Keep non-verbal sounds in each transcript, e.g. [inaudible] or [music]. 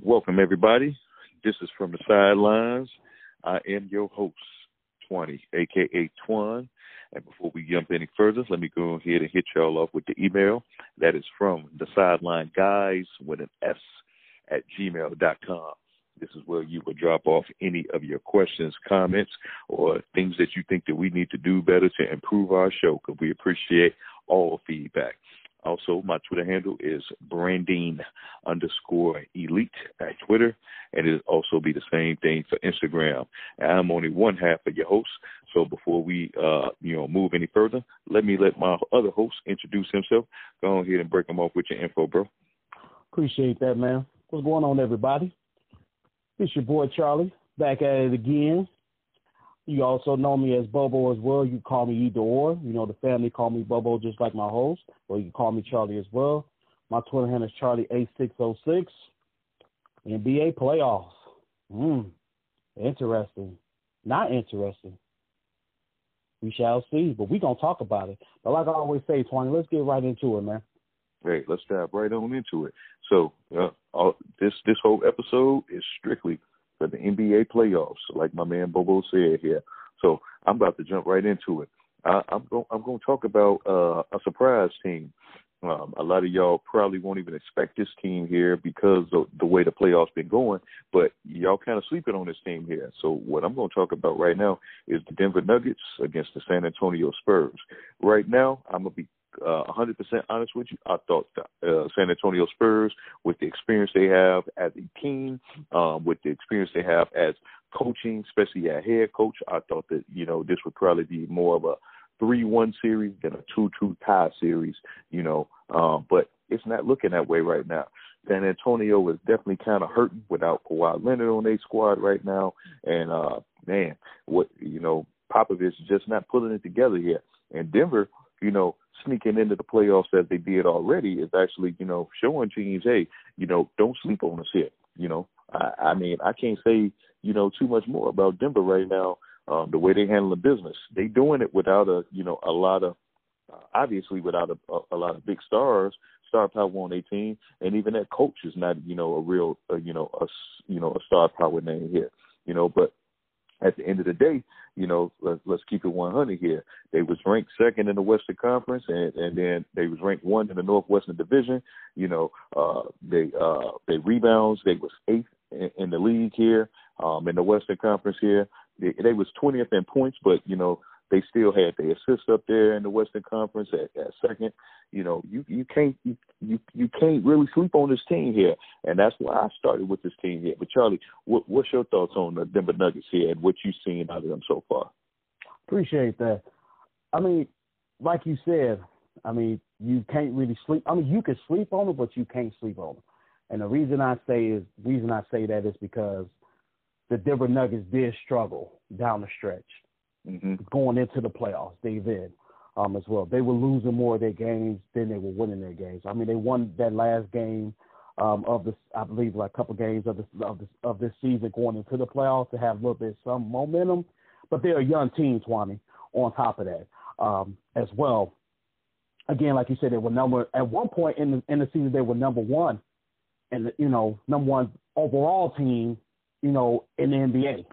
Welcome, everybody. This is from the sidelines. I am your host, Twenty, aka Twan. And before we jump any further, let me go ahead and hit y'all off with the email. That is from the sideline guys with an S at gmail.com. This is where you will drop off any of your questions, comments, or things that you think that we need to do better to improve our show because we appreciate all feedback. Also, my Twitter handle is branding underscore elite at Twitter, and it'll also be the same thing for Instagram. I'm only one half of your host, so before we, uh, you know, move any further, let me let my other host introduce himself. Go ahead and break him off with your info, bro. Appreciate that, man. What's going on, everybody? It's your boy Charlie back at it again. You also know me as Bobo as well. You call me either or. You know, the family call me Bobo just like my host, or you call me Charlie as well. My Twitter handle is Charlie8606. NBA playoffs. Hmm. Interesting. Not interesting. We shall see, but we're going to talk about it. But like I always say, Twenty, let's get right into it, man. Hey, let's dive right on into it. So, uh, all, this this whole episode is strictly for the NBA playoffs, like my man Bobo said here. So I'm about to jump right into it. I, I'm going I'm going to talk about uh, a surprise team. Um, a lot of y'all probably won't even expect this team here because of the way the playoffs been going, but y'all kind of sleeping on this team here. So what I'm going to talk about right now is the Denver Nuggets against the San Antonio Spurs. Right now, I'm gonna be uh, 100% honest with you, I thought the, uh, San Antonio Spurs, with the experience they have as a team, um, with the experience they have as coaching, especially at head coach, I thought that you know this would probably be more of a three-one series than a two-two tie series. You know, um, but it's not looking that way right now. San Antonio is definitely kind of hurting without Kawhi Leonard on their squad right now, and uh, man, what you know, Popovich is just not pulling it together yet. And Denver, you know, sneaking into the playoffs as they did already is actually, you know, showing teams, hey, you know, don't sleep on us here. You know, I, I mean, I can't say, you know, too much more about Denver right now. Um, the way they handle the business, they doing it without a, you know, a lot of, uh, obviously without a, a, a lot of big stars, star power on their team, and even that coach is not, you know, a real, uh, you know, a, you know, a star power name here. You know, but at the end of the day, you know, let's, let's keep it 100 here. They was ranked second in the Western Conference, and and then they was ranked one in the Northwestern Division. You know, uh, they uh, they rebounds. They was eighth in, in the league here, um, in the Western Conference here. They, they was 20th in points, but you know they still had their assists up there in the Western Conference at, at second. You know, you you can't you, you you can't really sleep on this team here, and that's why I started with this team here. But Charlie, what, what's your thoughts on the Denver Nuggets here and what you've seen out of them so far? Appreciate that. I mean, like you said, I mean, you can't really sleep. I mean, you can sleep on them, but you can't sleep on them. And the reason I say is reason I say that is because the Denver Nuggets did struggle down the stretch mm-hmm. going into the playoffs. They did um, as well. They were losing more of their games than they were winning their games. I mean, they won that last game um, of this, I believe, like a couple games of this of this of this season going into the playoffs to have a little bit some momentum. But they're a young team, Twani. On top of that, um, as well. Again, like you said, they were number at one point in the in the season they were number one, and you know number one overall team, you know in the NBA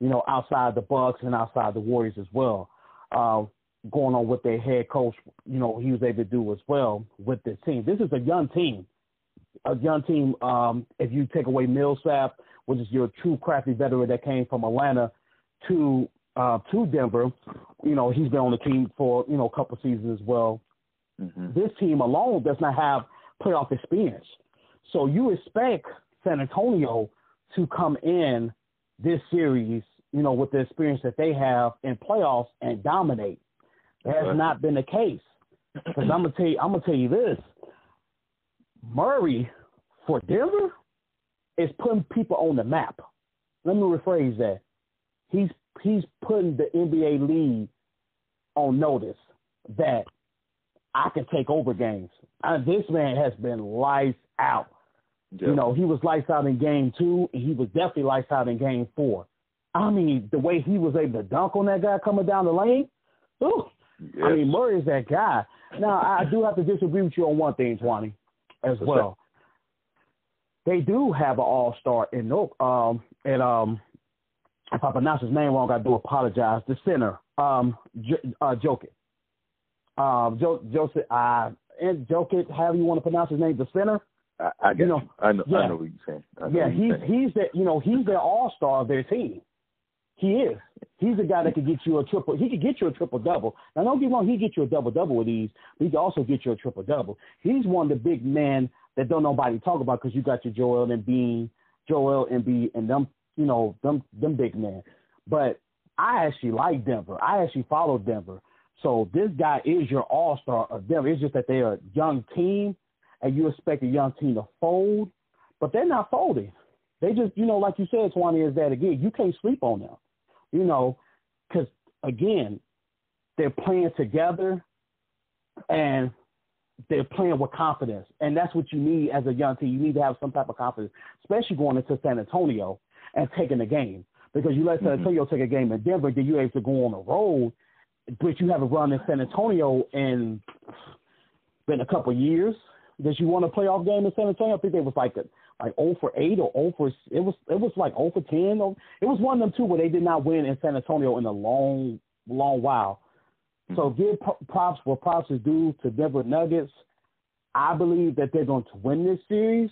you know, outside the Bucks and outside the Warriors as well. Uh, going on with their head coach, you know, he was able to do as well with this team. This is a young team, a young team. Um, if you take away Millsap, which is your true crafty veteran that came from Atlanta to uh, to Denver, you know, he's been on the team for you know a couple seasons as well. Mm-hmm. This team alone does not have playoff experience, so you expect San Antonio to come in this series you know, with the experience that they have in playoffs and dominate. That has not been the case. Because I'm gonna tell you, I'm gonna tell you this: Murray for Denver is putting people on the map. Let me rephrase that. He's he's putting the NBA league on notice that I can take over games. And this man has been lights out. You know, he was lights out in game two, and he was definitely lights out in game four. I mean, the way he was able to dunk on that guy coming down the lane, Ooh. Yes. I mean, Murray is that guy. Now, I do have to disagree with you on one thing, Twani, as What's well. They do have an all star in no um and um if I pronounce his name wrong, I do apologize. The center, um, J- uh, Jokic. Um, jo- Joseph, uh, and Jokic, however you want to pronounce his name, the center. I, I you you. know, I know. yeah. I know what you're saying. Yeah, he's saying. he's the you know he's the all star of their team. He is. He's the guy that could get you a triple. He could get you a triple double. Now, don't get wrong. He get you a double double with these. But he can also get you a triple double. He's one of the big men that don't nobody talk about because you got your Joel Embiid, Joel and B, and them. You know them them big men. But I actually like Denver. I actually follow Denver. So this guy is your all star of Denver. It's just that they're a young team, and you expect a young team to fold, but they're not folding. They just, you know, like you said, Twani, is that again, you can't sleep on them, you know, because again, they're playing together and they're playing with confidence. And that's what you need as a young team. You need to have some type of confidence, especially going into San Antonio and taking the game. Because you let San Mhm. Antonio take a game in Denver, then you're able to go on the road, but you haven't run in San Antonio in been a couple of years. Did you want a playoff game in San Antonio? I think they was like a, like 0 for 8 or 0 for it was it was like 0 for 10. Or, it was one of them two where they did not win in San Antonio in a long long while. So give props where props is due to Denver Nuggets. I believe that they're going to win this series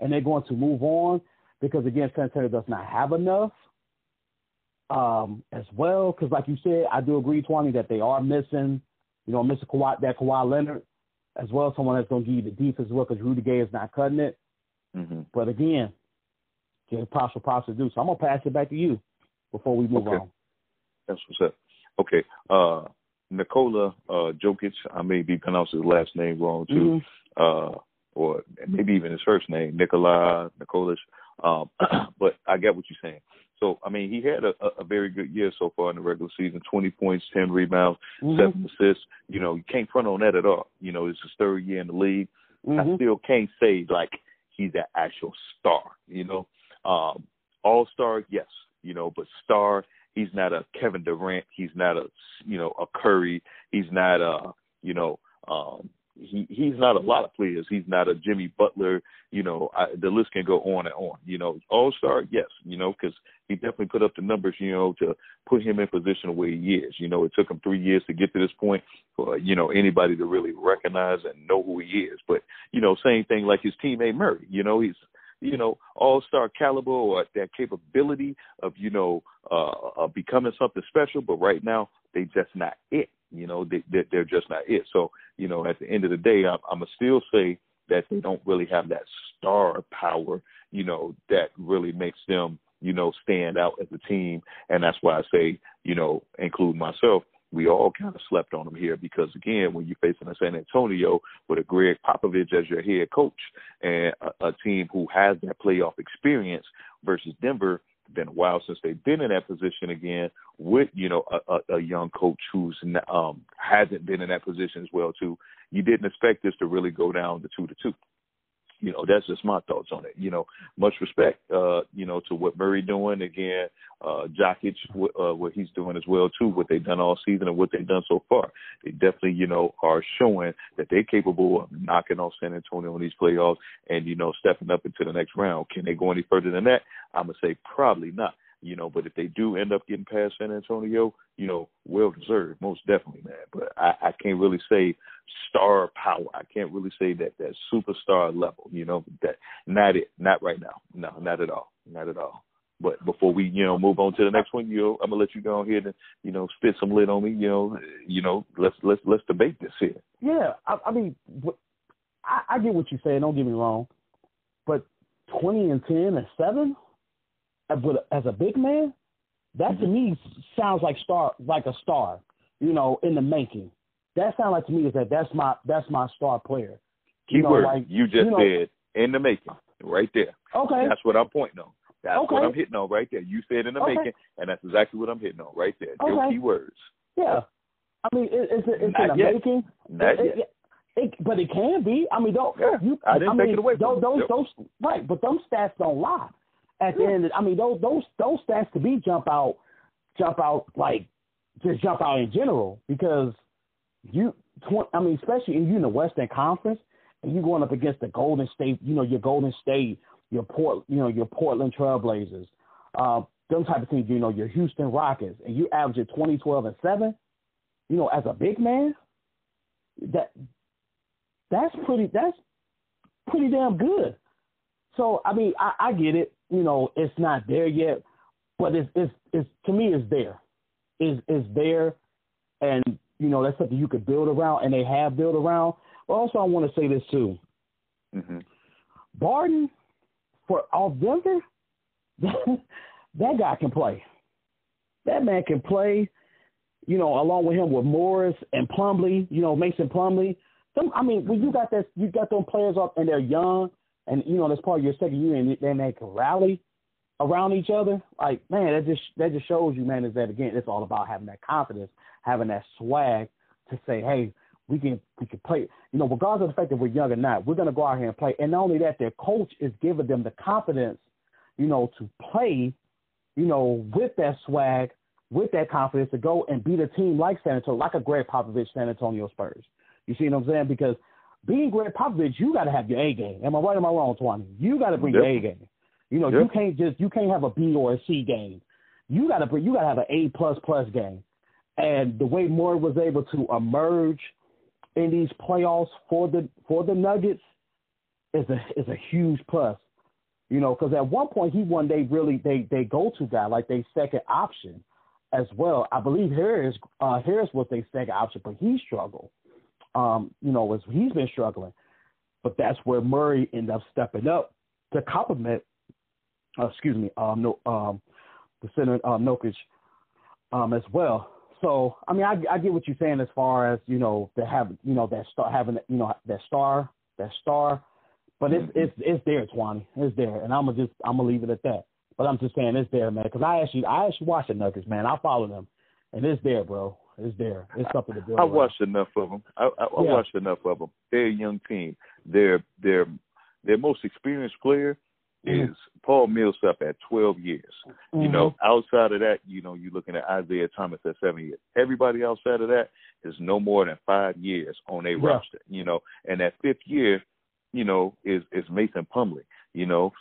and they're going to move on because again, San Antonio does not have enough. Um, as well, because like you said, I do agree, Twani, that they are missing, you know, missing Kawhi, that Kawhi Leonard, as well, someone that's going to give you the defense as well, because Rudy Gay is not cutting it. Hmm But again, for props to do. So I'm gonna pass it back to you before we move Okay. on. That's what's up. Okay. Uh, Nikola uh, Jokic. I may be pronouncing his last name wrong too. Mhm. uh, or maybe even his first name, Nikolai Nikolish. Um, [clears throat] but I get what you're saying. So I mean, he had a, a, very good year so far in the regular season: 20 points, 10 rebounds, Mhm. seven assists. You know, you can't front on that at all. You know, it's his third year in the league. I Mhm. still can't say like he's an actual star. You know, um, all star, yes. You know, but star, he's not a Kevin Durant. He's not a you know a Curry. He's not a you know um, he he's not a lot of players. He's not a Jimmy Butler. You know, I, the list can go on and on. You know, all star, yes. You know, because he definitely put up the numbers. You know, to put him in position where he is. You know, it took him three years to get to this point for you know anybody to really recognize and know who he is. But you know, same thing like his teammate Murray. You know, he's you know all star caliber or that capability of you know uh, uh becoming something special. But right now they just not it. You know, they they- they're just not it. So you know, at the end of the day, I'm, I'm still say that they don't really have that star power. You know, that really makes them you know stand out as a team, and that's why I say you know, include myself we all kind of slept on them here because again, when you're facing a San Antonio with a Gregg Popovich as your head coach and a, a team who has that playoff experience versus Denver, been a while since they've been in that position again with you know a, a, a young coach who's um hasn't been in that position as well too. You didn't expect this to really go down to two to two. You know, that's just my thoughts on it. You know, much respect, uh, you know, to what Murray doing again, uh, Jokic, uh, what he's doing as well too, what they've done all season and what they've done so far. They definitely, you know, are showing that they're capable of knocking off San Antonio in these playoffs and you know stepping up into the next round. Can they go any further than that? I'm gonna say probably not. You know, but if they do end up getting past San Antonio, you know, well deserved, most definitely, man. But I, I can't really say star power. I can't really say that that superstar level. You know, that not it, not right now. No, not at all, not at all. But before we, you know, move on to the next one, you know, I'm gonna let you go ahead and, you know, spit some lit on me. You know, you know, let's let's let's debate this here. Yeah, I, I mean, I, I get what you're saying. Don't get me wrong, but twenty and ten and seven, as, a, as a big man, that to mm-hmm. me sounds like star, like a star. You know, in the making. That sounds like to me is that that's my that's my star player. You know, Keyword like, you just you know- said in the making, right there. Okay, That's what I'm pointing on. That's what I'm hitting on right there. You said in the Okay. making, and that's exactly what I'm hitting on right there. Your Okay. keywords. yeah. I mean, it, it's it's Not in the yet. making. Not It- yet. it- it- but it can be. I mean, don't Yeah, you? I didn't take mean, it away Those, from those, you. those, right? But those stats don't lie. At the end, I mean, those, those, those stats to me jump out, jump out like just jump out in general because you, I mean, especially in you in the Western Conference, and you going up against the Golden State, you know, your Golden State, your Port, you know, your Portland Trailblazers, uh, them type of teams, you know, your Houston Rockets, and you average at 20, 12, and seven, you know, as a big man, that that's pretty that's pretty damn good. So I mean, I, I get it. You know, it's not there yet, but it's it's it's to me it's there. Is is there, and you know that's something you could build around, and they have built around. But also, I want to say this too. Mm-hmm. Barton for off Denver, [laughs] that guy can play. That man can play. You know, along with him with Morris and Plumlee. You know, Mason Plumlee. Some, I mean, when you got that, you got them players up and they're young, and you know that's part of your second year, and then they can rally around each other. Like, man, that just that just shows you, man, is that again, it's all about having that confidence, having that swag to say, hey, we can we can play. You know, regardless of the fact that we're young or not, we're gonna go out here and play. And not only that, their coach is giving them the confidence, you know, to play, you know, with that swag, with that confidence to go and beat a team like San Antonio, like a Gregg Popovich San Antonio Spurs. You see what I'm saying? Because being Gregg Popovich, you got to have your A game. Am I right? Or am I wrong, Twani? You got to bring yep. your A game. You know, yep. you can't just you can't have a B or a C game. You got to bring you got to have an A plus plus game. And the way Moore was able to emerge in these playoffs for the for the Nuggets is a is a huge plus. You know, because at one point he won they really they they go to guy like they second option as well. I believe Harris uh, Harris was their second option, but he struggled um, you know, as he's been struggling. But that's where Murray ended up stepping up to complement, uh, excuse me, um, no, um, the center um, Nurkic um, as well. So I mean, I, I get what you're saying as far as you know to have you know that star having you know that star that star, but it's mm-hmm. it's it's there, Twani, it's there, and I'm gonna just I'm gonna leave it at that. But I'm just saying it's there, man, because I actually I actually watch the Nuggets, man. I follow them, and it's there, bro. It's there. It's something to build. I watched enough of them. I, I, I watched enough of them. They're a young team. Their their their most experienced player mm-hmm. is Paul Millsap at 12 years. Mm-hmm. You know, outside of that, you know, you're looking at Isaiah Thomas at seven years. Everybody outside of that is no more than five years on a yeah. roster. You know, and that fifth year, you know, is is Mason Plumlee. You know,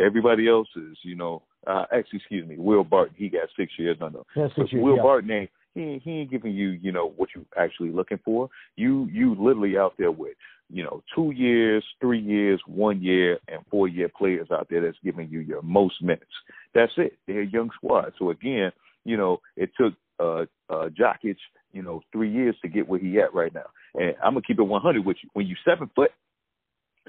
everybody else is, you know, uh, actually, excuse me, Will Barton. He got six years under. Yeah, six years, Will yeah. Barton ain't he he ain't giving you you know what you actually looking for. You you literally out there with you know two years, three years, one year, and four year players out there that's giving you your most minutes. That's it. They're a young squad. So again, you know it took uh uh Jokic you know three years to get where he at right now. And I'm gonna keep it 100 with you. When you seven foot,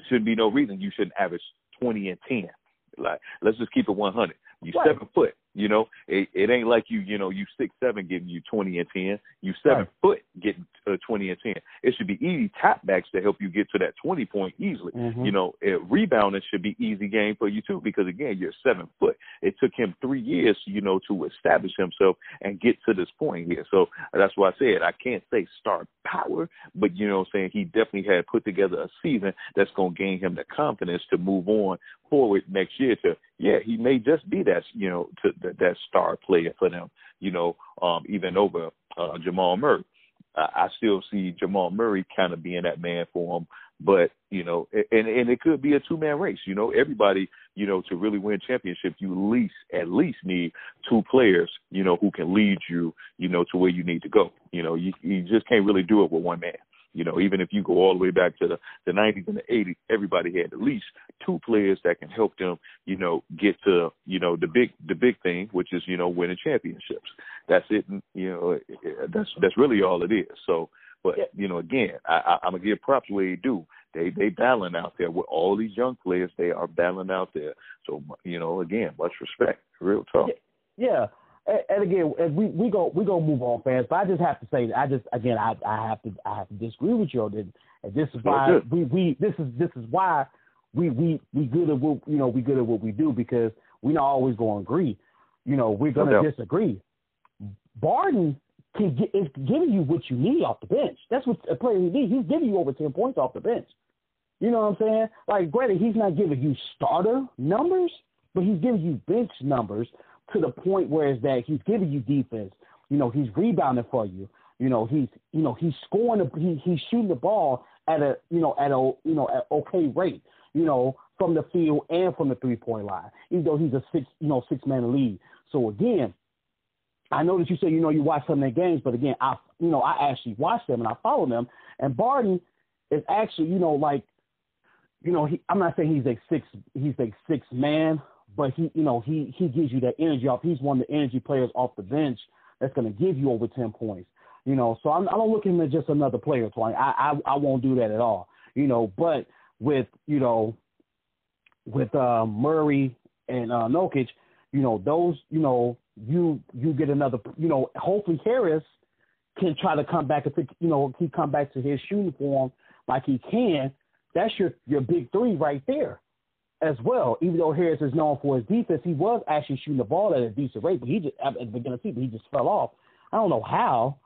shouldn't be no reason you shouldn't average 20 and 10. Like let's just keep it 100. You right. seven foot. You know, it, it ain't like you, you know, you six seven getting you twenty and ten. You seven right. foot getting uh, twenty and ten. It should be easy tap backs to help you get to that twenty point easily. Mm-hmm. You know, it, rebounding should be easy game for you too because again, you're seven foot. It took him three years, you know, to establish himself and get to this point here. So that's why I said I can't say star power, but you know, what I'm saying he definitely had put together a season that's going to gain him the confidence to move on forward next year to yeah, he may just be that you know to, that, that star player for them. You know, um, even over uh, Jamal Murray. I, still see Jamal Murray kind of being that man for him. But you know, and and it could be a two man race. You know, everybody, you know, to really win championship, you least at least need two players, you know, who can lead you, you know, to where you need to go. You know, you you just can't really do it with one man. You know, even if you go all the way back to the, the 90s and the 80s, everybody had at least two players that can help them, you know, get to, you know, the big the big thing, which is, you know, winning championships. That's it. And, you know, eh, eh, eh, that's that's really all it is. So, but you know, again, I, I, I'm gonna give props where they do. They they battling out there with all these young players. They are battling out there. So, you know, again, much respect. Real talk. Yeah and again, as we we go we go move on, fans. But I just have to say, I just again, I I have to I have to disagree with you on this. And this is why we we this is this is why we we we good at what you know we good at what we do because we're not always going to agree. You know, we're going to no disagree. Barton can get is giving you what you need off the bench. That's what a player needs. He's giving you over ten points off the bench. You know what I'm saying? Like, granted, he's not giving you starter numbers, but he's giving you bench numbers to the point where is that he's giving you defense. You know, he's rebounding for you. You know, he's you know he's scoring. The, he he's shooting the ball at a you know at a you know at okay rate. You know, from the field and from the three point line. Even though he's a six you know six man lead. So again, I know that you say you know you watch some of their games, but again, I you know I actually watch them and I follow them. And Barton is actually you know like you know he, I'm not saying he's a six he's a six man, but he you know he he gives you that energy off. He's one of the energy players off the bench that's going to give you over ten points. You know, so I'm, I don't look at him as just another player. I, I I won't do that at all. You know, but with you know with uh, Murray and uh, Nurkic, you know those you know you you get another you know hopefully Harris can try to come back it, you know he come back to his shooting form like he can. That's your your big three right there as well. Even though Harris is known for his defense, he was actually shooting the ball at a decent rate, but he just at the beginning of the season he just fell off. I don't know how,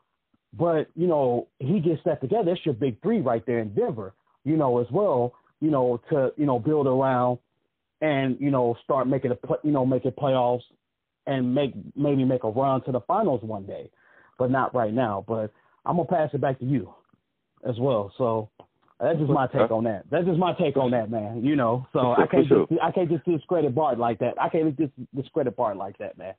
but you know he gets that together. That's your big three right there in Denver. You know as well. You know to you know build around and you know start making a you know making playoffs and make maybe make a run to the finals one day, but not right now. But I'm gonna pass it back to you as well. So that's just my take on that. That's just my take on that, man. You know, so I can't just I can't just discredit Bart like that. I can't just discredit Bart like that, man.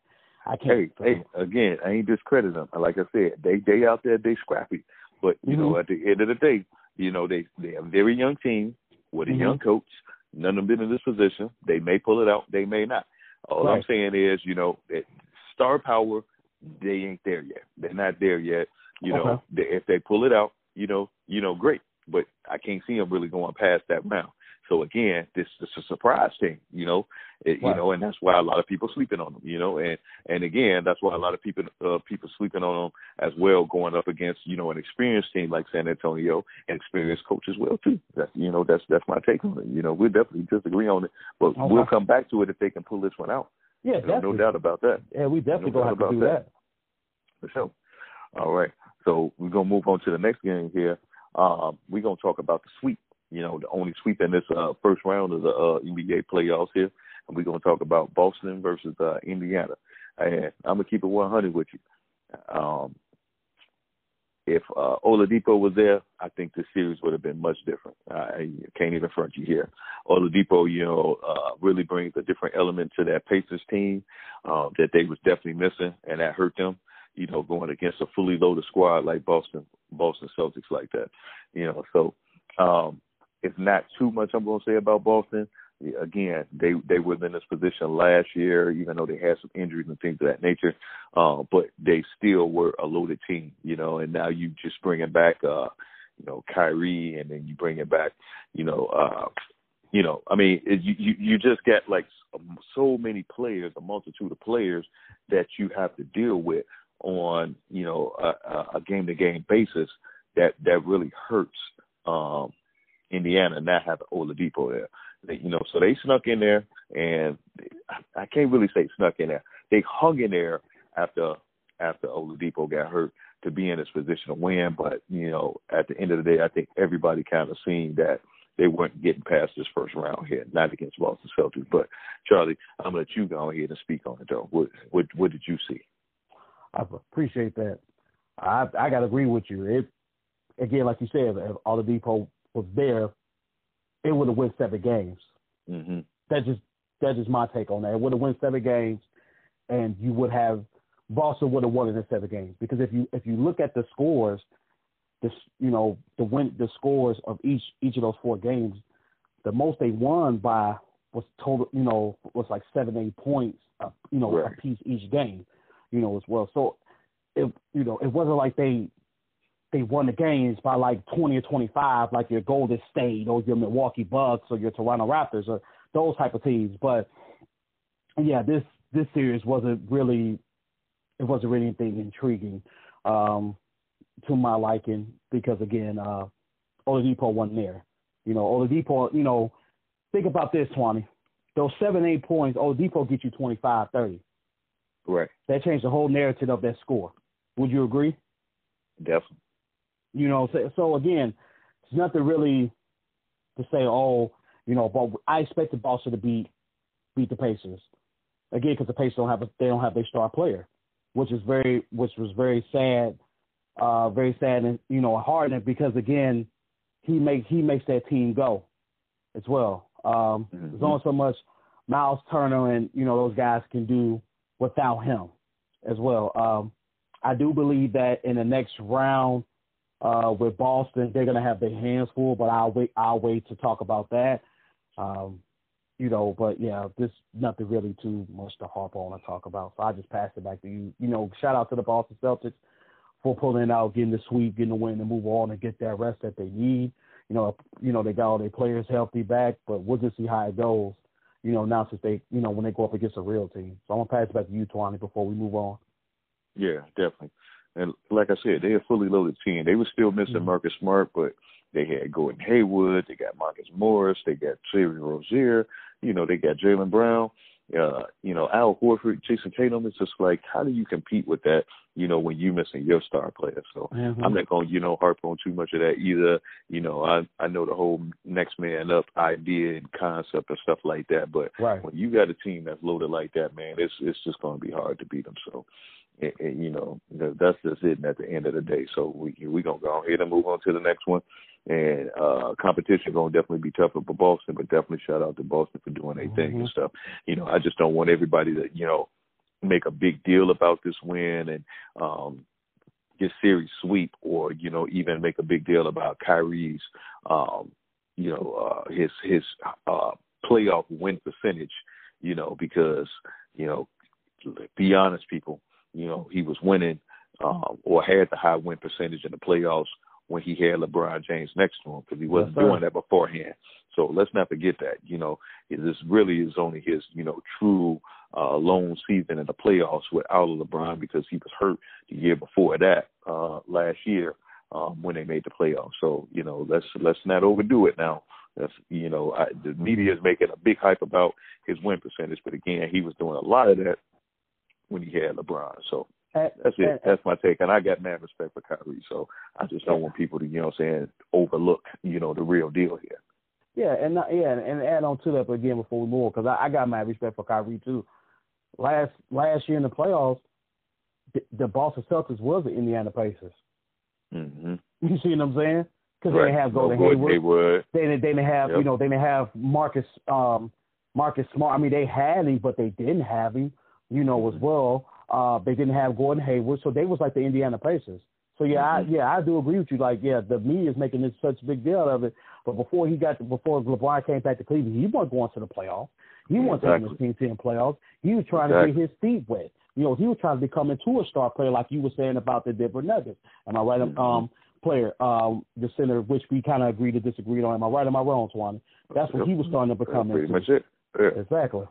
I can't. Hey, hey, again, I ain't discrediting them. Like I said, they they out there, they scrappy. But you mm-hmm. know, at the end of the day, you know, they they a very young team with a mm-hmm. young coach. None of them been in this position. They may pull it out. They may not. All right. I'm saying is, you know, that star power, they ain't there yet. They're not there yet. You okay. know, they, if they pull it out, you know, you know, great but I can't see him really going past that round. So again, this is a surprise thing, you know, it, wow. you know, and that's why a lot of people sleeping on them, you know, and and again, that's why a lot of people uh, people sleeping on them as well, going up against you know an experienced team like San Antonio and experienced coach as well too. That's you know that's that's my take on it. You know, we'll definitely disagree on it, but okay. we'll come back to it if they can pull this one out. Yeah, you know, no doubt about that. Yeah, we definitely no gonna have to do that. that. For sure. All right, so we're gonna move on to the next game here. Um, we're gonna talk about the sweep. You know, the only sweep in this uh, first round of the uh, NBA playoffs here, and we're gonna talk about Boston versus uh, Indiana. And I'm gonna keep it 100 with you. Um, if uh, Oladipo was there, I think the series would have been much different. I can't even front you here. Oladipo, you know, uh, really brings a different element to that Pacers team uh, that they was definitely missing, and that hurt them you know, going against a fully loaded squad like Boston, Boston Celtics like that. You know, so um, it's not too much I'm to say about Boston. Again, they they were in this position last year, even though they had some injuries and things of that nature. Uh, but they still were a loaded team, you know. And now you just bringing back, uh, you know, Kyrie, and then you bring it back, you know, uh, you know. I mean, it, you you you just get like so many players, a multitude of players that you have to deal with on you know a game to game basis that that really hurts um, Indiana not having Oladipo there. They, you know, so they snuck in there, and I can't really say snuck in there. They hung in there after after Oladipo got hurt to be in this position to win. But you know, at the end of the day, I think everybody kind of seen that they weren't getting past this first round here, not against Boston Celtics. But Charlie, I'm gonna let you go ahead and speak on it though. What what what did you see? I appreciate that. I I gotta agree with you. It again, like you said, if Oladipo was there, it would have won seven games. Mm-hmm. That just that's just my take on that. It would have won seven games, and you would have Boston would have won in the seven games because if you if you look at the scores, this you know the win the scores of each each of those four games, the most they won by was total you know was like seven eight points uh, you know right. a piece each game you know, as well. So it you know, it wasn't like they they won the games by like twenty or twenty five like your Golden State or your Milwaukee Bucks or your Toronto Raptors or those type of teams. But yeah, this this series wasn't really it wasn't really anything intriguing um, to my liking because again, uh, Oladipo wasn't there. You know, Oladipo, you know, think about this, Swami. Those seven, eight points, Oladipo get you 25, 30. Right. That changed the whole narrative of that score. Would you agree? Definitely. You know, so, so again, it's nothing really to say. Oh, you know, but I expected Boston to beat beat the Pacers again because the Pacers don't have a, they don't have their star player. which is very which was very sad, uh, very sad and you know hardening because again, he makes he makes that team go as well. Um, mm-hmm. There's only so much Miles Turner and you know those guys can do without him as well. Um, I do believe that in the next round uh, with Boston, they're going to have their hands full, but I'll wait. I'll wait to talk about that. Um, you know, but yeah, there's nothing really too much to harp on and talk about. So I just pass it back to you. You know, shout out to the Boston Celtics for pulling out, getting the sweep, getting the win, and move on and get that rest that they need. You know, you know they got all their players healthy back, but we'll just see how it goes. You know, now since they, you know, when they go up against a real team. So I'm gonna pass it back to you, Twani, before we move on. Yeah, definitely. And like I said, they're a fully loaded team. They were still missing mm-hmm. Marcus Smart, but they had Gordon Hayward, they got Marcus Morris, they got Terry Rozier, you know, they got Jaylen Brown, uh, you know, Al Horford, Jayson Tatum. It's just like, how do you compete with that, you know, when you're missing your star player? So mm-hmm. I'm not going to, you know, harp on too much of that either. You know, I I know the whole next man up idea and concept and stuff like that, but right. when you got a team that's loaded like that, man, it's it's just going to be hard to beat them. So and, and, you know that's just it at the end of the day. So we we gonna go ahead and move on to the next one. And uh competition gonna definitely be tougher for Boston, but definitely shout out to Boston for doing their mm-hmm. thing and mm-hmm. stuff. You know, I just don't want everybody to you know make a big deal about this win and um get series sweep or you know even make a big deal about Kyrie's um you know uh his his uh playoff win percentage you know because you know be honest people you know, he was winning um, or had the high win percentage in the playoffs when he had LeBron James next to him because he wasn't yes, doing that beforehand. So let's not forget that. You know, this really is only his you know true uh, lone season in the playoffs without LeBron because he was hurt the year before that uh, last year um, when they made the playoffs. So you know, let's let's not overdo it now. That's you know, I, the media is making a big hype about his win percentage, but again, he was doing a lot of that when he had LeBron. So that's it. That's my take. And I got mad respect for Kyrie. So I just don't want people to, you know, what I'm saying overlook, you know, the real deal here. Yeah, and yeah, and add on to that again before we move, because I, I got mad respect for Kyrie too. Last last year in the playoffs, the, the Boston Celtics was the Indiana Pacers. Mm-hmm. You see what I'm saying? Because right. they didn't have Golden no, Hayward. Hayward. They didn't. They didn't have yep. you know. They didn't have Marcus um Marcus Smart. I mean, they had him, but they didn't have him you know, as well. Uh, they didn't have Gordon Hayward, so they was like the Indiana Pacers. So yeah, mm-hmm. I, yeah, I do agree with you. Like, yeah, the media is making this such a big deal of it. But before he got, to, before LeBron came back to Cleveland, he wasn't going to the playoffs. He wasn't exactly. taking his team to the playoffs. He was trying exactly. to get his feet wet. You know, he was trying to become into a star player, like you were saying about the Denver Nuggets. Am I right? Mm-hmm. Um, player, um, the center, which we kind of agreed to disagree on. Am I right? Or am I wrong, Swan? That's what he was starting to become. That's pretty into. much it. Yeah. Exactly.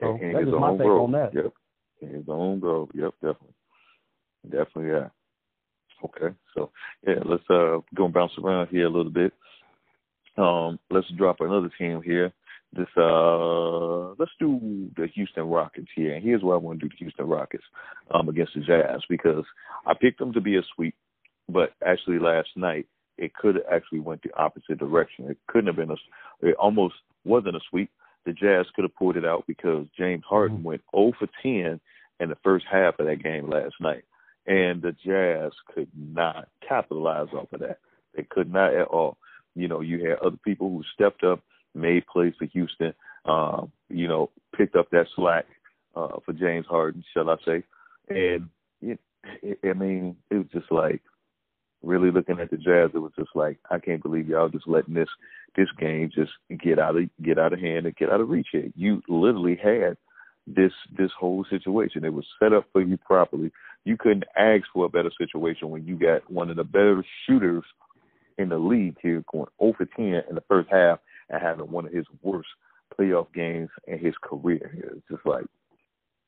So and, and that's just my take on that. Yep his own. Yep, definitely, definitely, yeah. Okay, so yeah, let's uh go and bounce around here a little bit. Um, let's drop another team here. This uh, let's do the Houston Rockets here, and here's why I want to do the Houston Rockets um against the Jazz because I picked them to be a sweep, but actually last night it could have actually went the opposite direction. It couldn't have been a, it almost wasn't a sweep the Jazz could have pulled it out because James Harden mm-hmm. went 0 for 10 in the first half of that game last night. And the Jazz could not capitalize off of that. They could not at all. You know, you had other people who stepped up, made plays for Houston, um, you know, picked up that slack uh, for James Harden, shall I say. And, it, it, I mean, it was just like – really looking at the Jazz, it was just like I can't believe y'all just letting this this game just get out of get out of hand and get out of reach here. You literally had this this whole situation. It was set up for you properly. You couldn't ask for a better situation when you got one of the better shooters in the league here going 0 for 10 in the first half and having one of his worst playoff games in his career. It's just like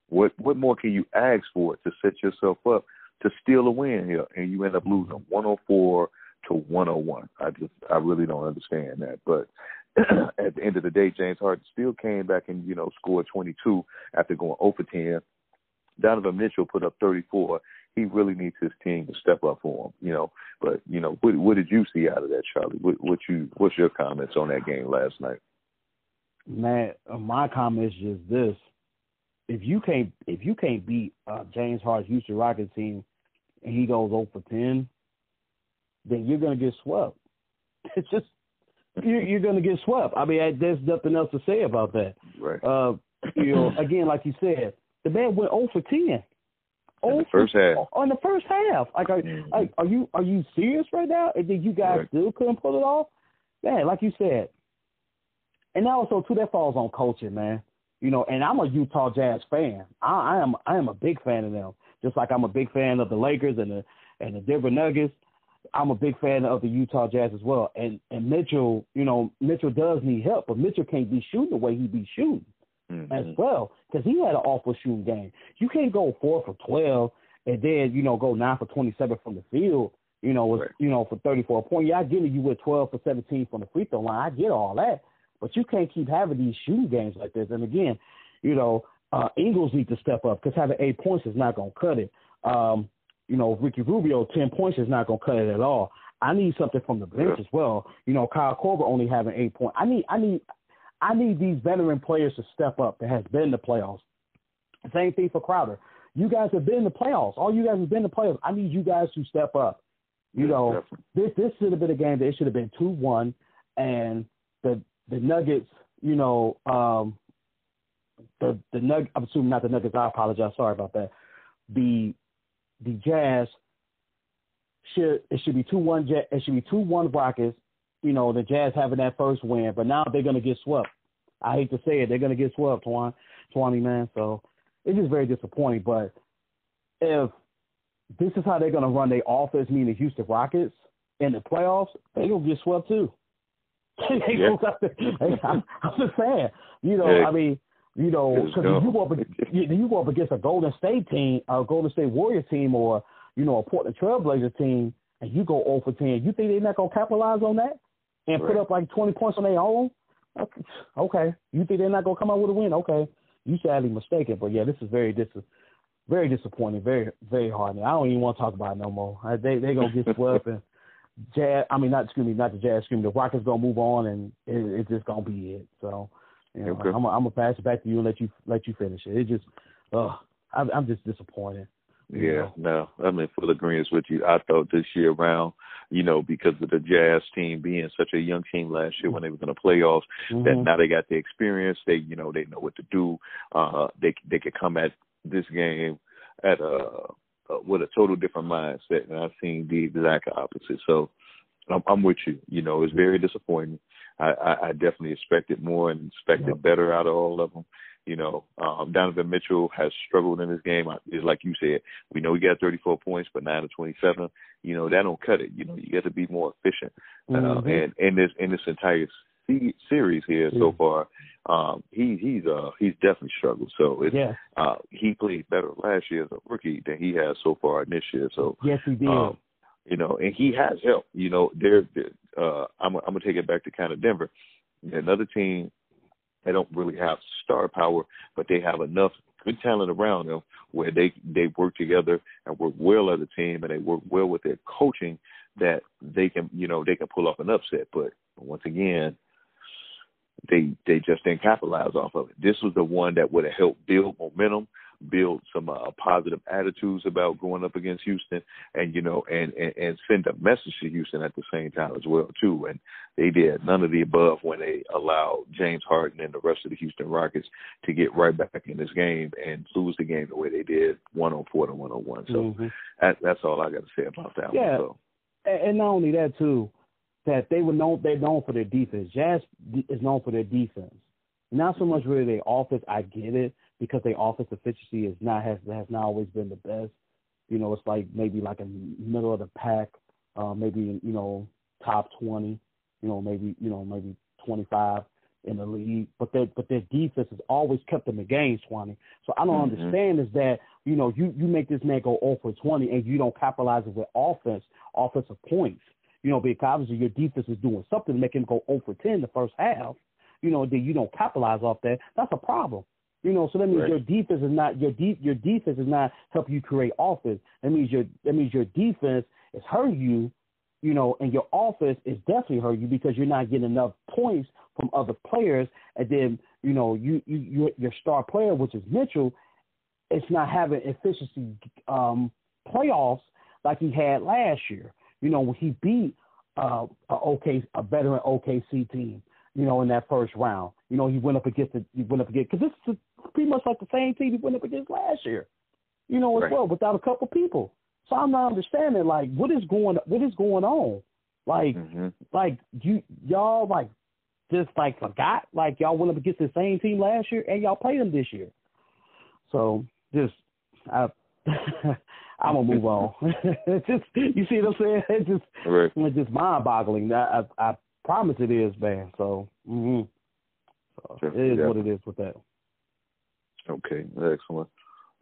what what more can you ask for to set yourself up to steal a win here, and you end up losing 104 to 101. I just I really don't understand that. But [clears throat] at the end of the day, James Harden still came back and you know scored 22 after going 0 for 10. Donovan Mitchell put up 34. He really needs his team to step up for him, you know. But you know, what, what did you see out of that, Charlie? What, what you what's your comments on that game last night? Man, my comment is just this: if you can't if you can't beat uh, James Harden's Houston Rockets team and he goes 0 for 10, then you're gonna get swept. [laughs] It's just you're, you're gonna get swept. I mean, there's nothing else to say about that. Right. Uh, you know, [clears throat] again, like you said, the man went 0 for 10. In the first half. On the first half, like, are, Mhm. like, are you are you serious right now? And then you guys Right. still couldn't pull it off, man. Like you said, and now also too, that falls on coaching, man. You know, and I'm a Utah Jazz fan. I, I am I am a big fan of them, just like I'm a big fan of the Lakers and the and the Denver Nuggets. I'm a big fan of the Utah Jazz as well. And and Mitchell, you know, Mitchell does need help, but Mitchell can't be shooting the way he be shooting Mhm. as well because he had an awful shooting game. You can't go four for twelve and then you know go nine for twenty seven from the field. You know, with, Right. you know for thirty four points. Yeah, I get it. You went twelve for seventeen from the free throw line. I get all that, but you can't keep having these shooting games like this. And again, you know, uh, Ingles need to step up because having eight points is not going to cut it. Um, you know, Ricky Rubio ten points is not going to cut it at all. I need something from the bench as well. You know, Kyle Korver only having eight points. I need, I need, I need these veteran players to step up that has been in the playoffs. Same thing for Crowder. You guys have been in the playoffs. All you guys have been in the playoffs. I need you guys to step up. You know, this this should have been a game that it should have been two one, and the the Nuggets, you know, um, the the Nug. I'm assuming not the Nuggets. I apologize. Sorry about that. The the Jazz should it should be two one. It should be two one Rockets. You know, the Jazz having that first win, but now they're gonna get swept. I hate to say it, they're gonna get swept, Twan, Twenty man. So it's just very disappointing. But if this is how they're gonna run their offense, meaning the Houston Rockets in the playoffs, they gonna get swept too. [laughs] Yeah. [laughs] I'm just saying, you know, Yeah. I mean, you know, because you go up, ag- [laughs] you, you go up against a Golden State team, a Golden State Warrior team, or you know, a Portland Trailblazer team, and you go 0 for 10. You think they're not gonna capitalize on that and put up like 20 points on their own? Okay. okay, you think they're not gonna come out with a win? Okay, you sadly mistaken. But yeah, this is very dis, very disappointing, very very hard. I don't even want to talk about it no more. They they gonna get swept [laughs] and Jazz. I mean, not excuse me, not the Jazz. Excuse me, the Rockets gonna move on and it, it's just gonna be it. So, know, Okay. I'm I'm gonna pass it back to you and let you let you finish it. It just, uh, I'm, I'm just disappointed. Yeah, know. no, I'm in full agreement with you. I thought this year around, you know, because of the Jazz team being such a young team last year when they was in the playoffs, that Mhm. now they got the experience. They, you know, they know what to do. Uh, they they could come at this game at a uh, with a total different mindset, and I've seen the exact opposite. So I'm, I'm with you. You know, it's very disappointing. I, I, I definitely expected more and expected Yep. better out of all of them. You know, um, Donovan Mitchell has struggled in this game. I- It's like you said, we know he got 34 points, but 9 to 27. You know, that don't cut it. You know, you got to be more efficient. Uh, Mhm. and in this in this entire series here so far, um, he he's uh he's definitely struggled. So it's yeah, uh he played better last year as a rookie than he has so far in this year. So yes, he did. um, you know, and he has help. You know, they're uh, I'm I'm gonna take it back to kind of Denver, another team. They don't really have star power, but they have enough good talent around them where they they work together and work well as a team, and they work well with their coaching that they can you know they can pull off an upset. But once again, they they just didn't capitalize off of it. This was the one that would have helped build momentum, build some uh, positive attitudes about going up against Houston, and you know, and, and and send a message to Houston at the same time as well too. And they did none of the above when they allowed James Harden and the rest of the Houston Rockets to get right back in this game and lose the game the way they did, one on four to one on one. So Mhm. that, that's all I got to say about that Yeah. one. So. and, and not only that too, that they were known they're known for their defense. Jazz is known for their defense, not so much really their offense. I get it because their offense efficiency is not has has not always been the best. You know, it's like maybe like a middle of the pack, uh, maybe you know top twenty. You know, maybe you know maybe twenty five in the league, but their but their defense has always kept them in games, Twenty. So I don't Mhm. understand is that you know you you make this man go 0 for 20 and you don't capitalize it with offense, offensive points. You know, because obviously your defense is doing something to make him go 0 for 10 the first half. You know, then you don't capitalize off that. That's a problem. You know, so that means Right. your defense is not your deep your defense is not helping you create offense. That means your that means your defense is hurting you, you know, and your offense is definitely hurting you because you're not getting enough points from other players, and then you know you you, you your star player, which is Mitchell, it's not having efficiency um, playoffs like he had last year. You know, when he beat uh, a OK a veteran OKC team, you know, in that first round. You know, he went up against the he went up against because this is pretty much like the same team he went up against last year. You know, as right. well without a couple people. So I'm not understanding like what is going what is going on. Like mm-hmm. like you y'all like just like forgot like y'all went up against the same team last year and y'all played them this year. So just I [laughs] I'm gonna move on. [laughs] just you see what I'm saying? It's [laughs] just right. it's just mind boggling. I, I I promise it is, man. So, mm-hmm. so sure. it is yeah. what it is with that. Okay, excellent.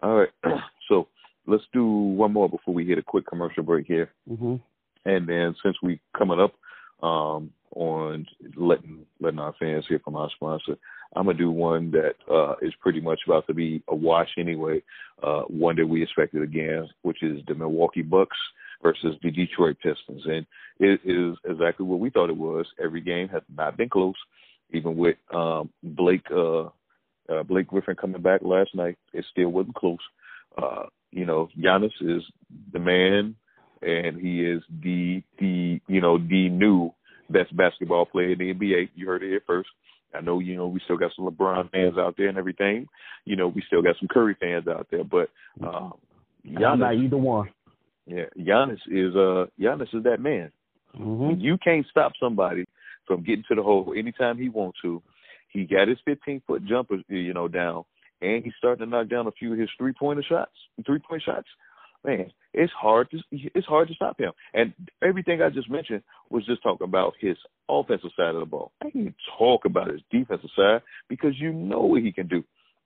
All right, [clears throat] so let's do one more before we hit a quick commercial break here. Mm-hmm. And then since we coming up um, on letting letting our fans hear from our sponsor, I'm gonna do one that uh, is pretty much about to be a wash anyway. Uh, one that we expected again, which is the Milwaukee Bucks versus the Detroit Pistons, and it is exactly what we thought it was. Every game has not been close, even with um, Blake uh, uh, Blake Griffin coming back last night. It still wasn't close. Uh, you know, Giannis is the man, and he is the the you know the new best basketball player in the NBA. You heard it here first. I know, you know, we still got some LeBron fans out there and everything. You know, we still got some Curry fans out there, but um, Giannis, I'm not either one. Yeah, Giannis is uh Giannis is that man. Mm-hmm. You can't stop somebody from getting to the hole anytime he wants to. He got his 15 foot jumper, you know, down, and he's starting to knock down a few of his three pointer shots, three point shots. Man, it's hard to it's hard to stop him. And everything I just mentioned was just talking about his offensive side of the ball. I can talk about his defensive side because you know what he can do.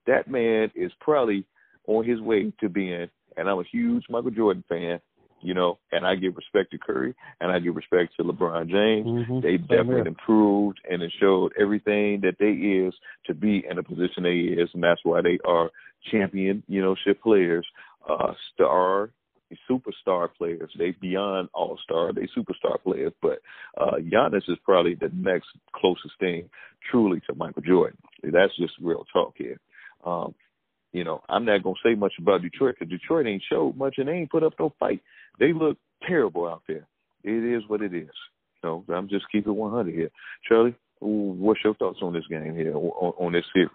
That man is probably on his way to being, and I'm a huge Michael Jordan fan you know, and I give respect to Curry and I give respect to LeBron James. Mm-hmm. They definitely improved and it showed everything that they is to be in the position they is, and that's why they are champion, you know, ship players, uh, star, superstar players. They beyond all star, they superstar players. But uh, Giannis is probably the next closest thing, truly, to Michael Jordan. That's just real talk here. Um, you know, I'm not gonna say much about Detroit because Detroit ain't showed much and they ain't put up no fight. They look terrible out there. It is what it is. You know, I'm just keeping 100 here. Charlie, what's your thoughts on this game here, on, on this series?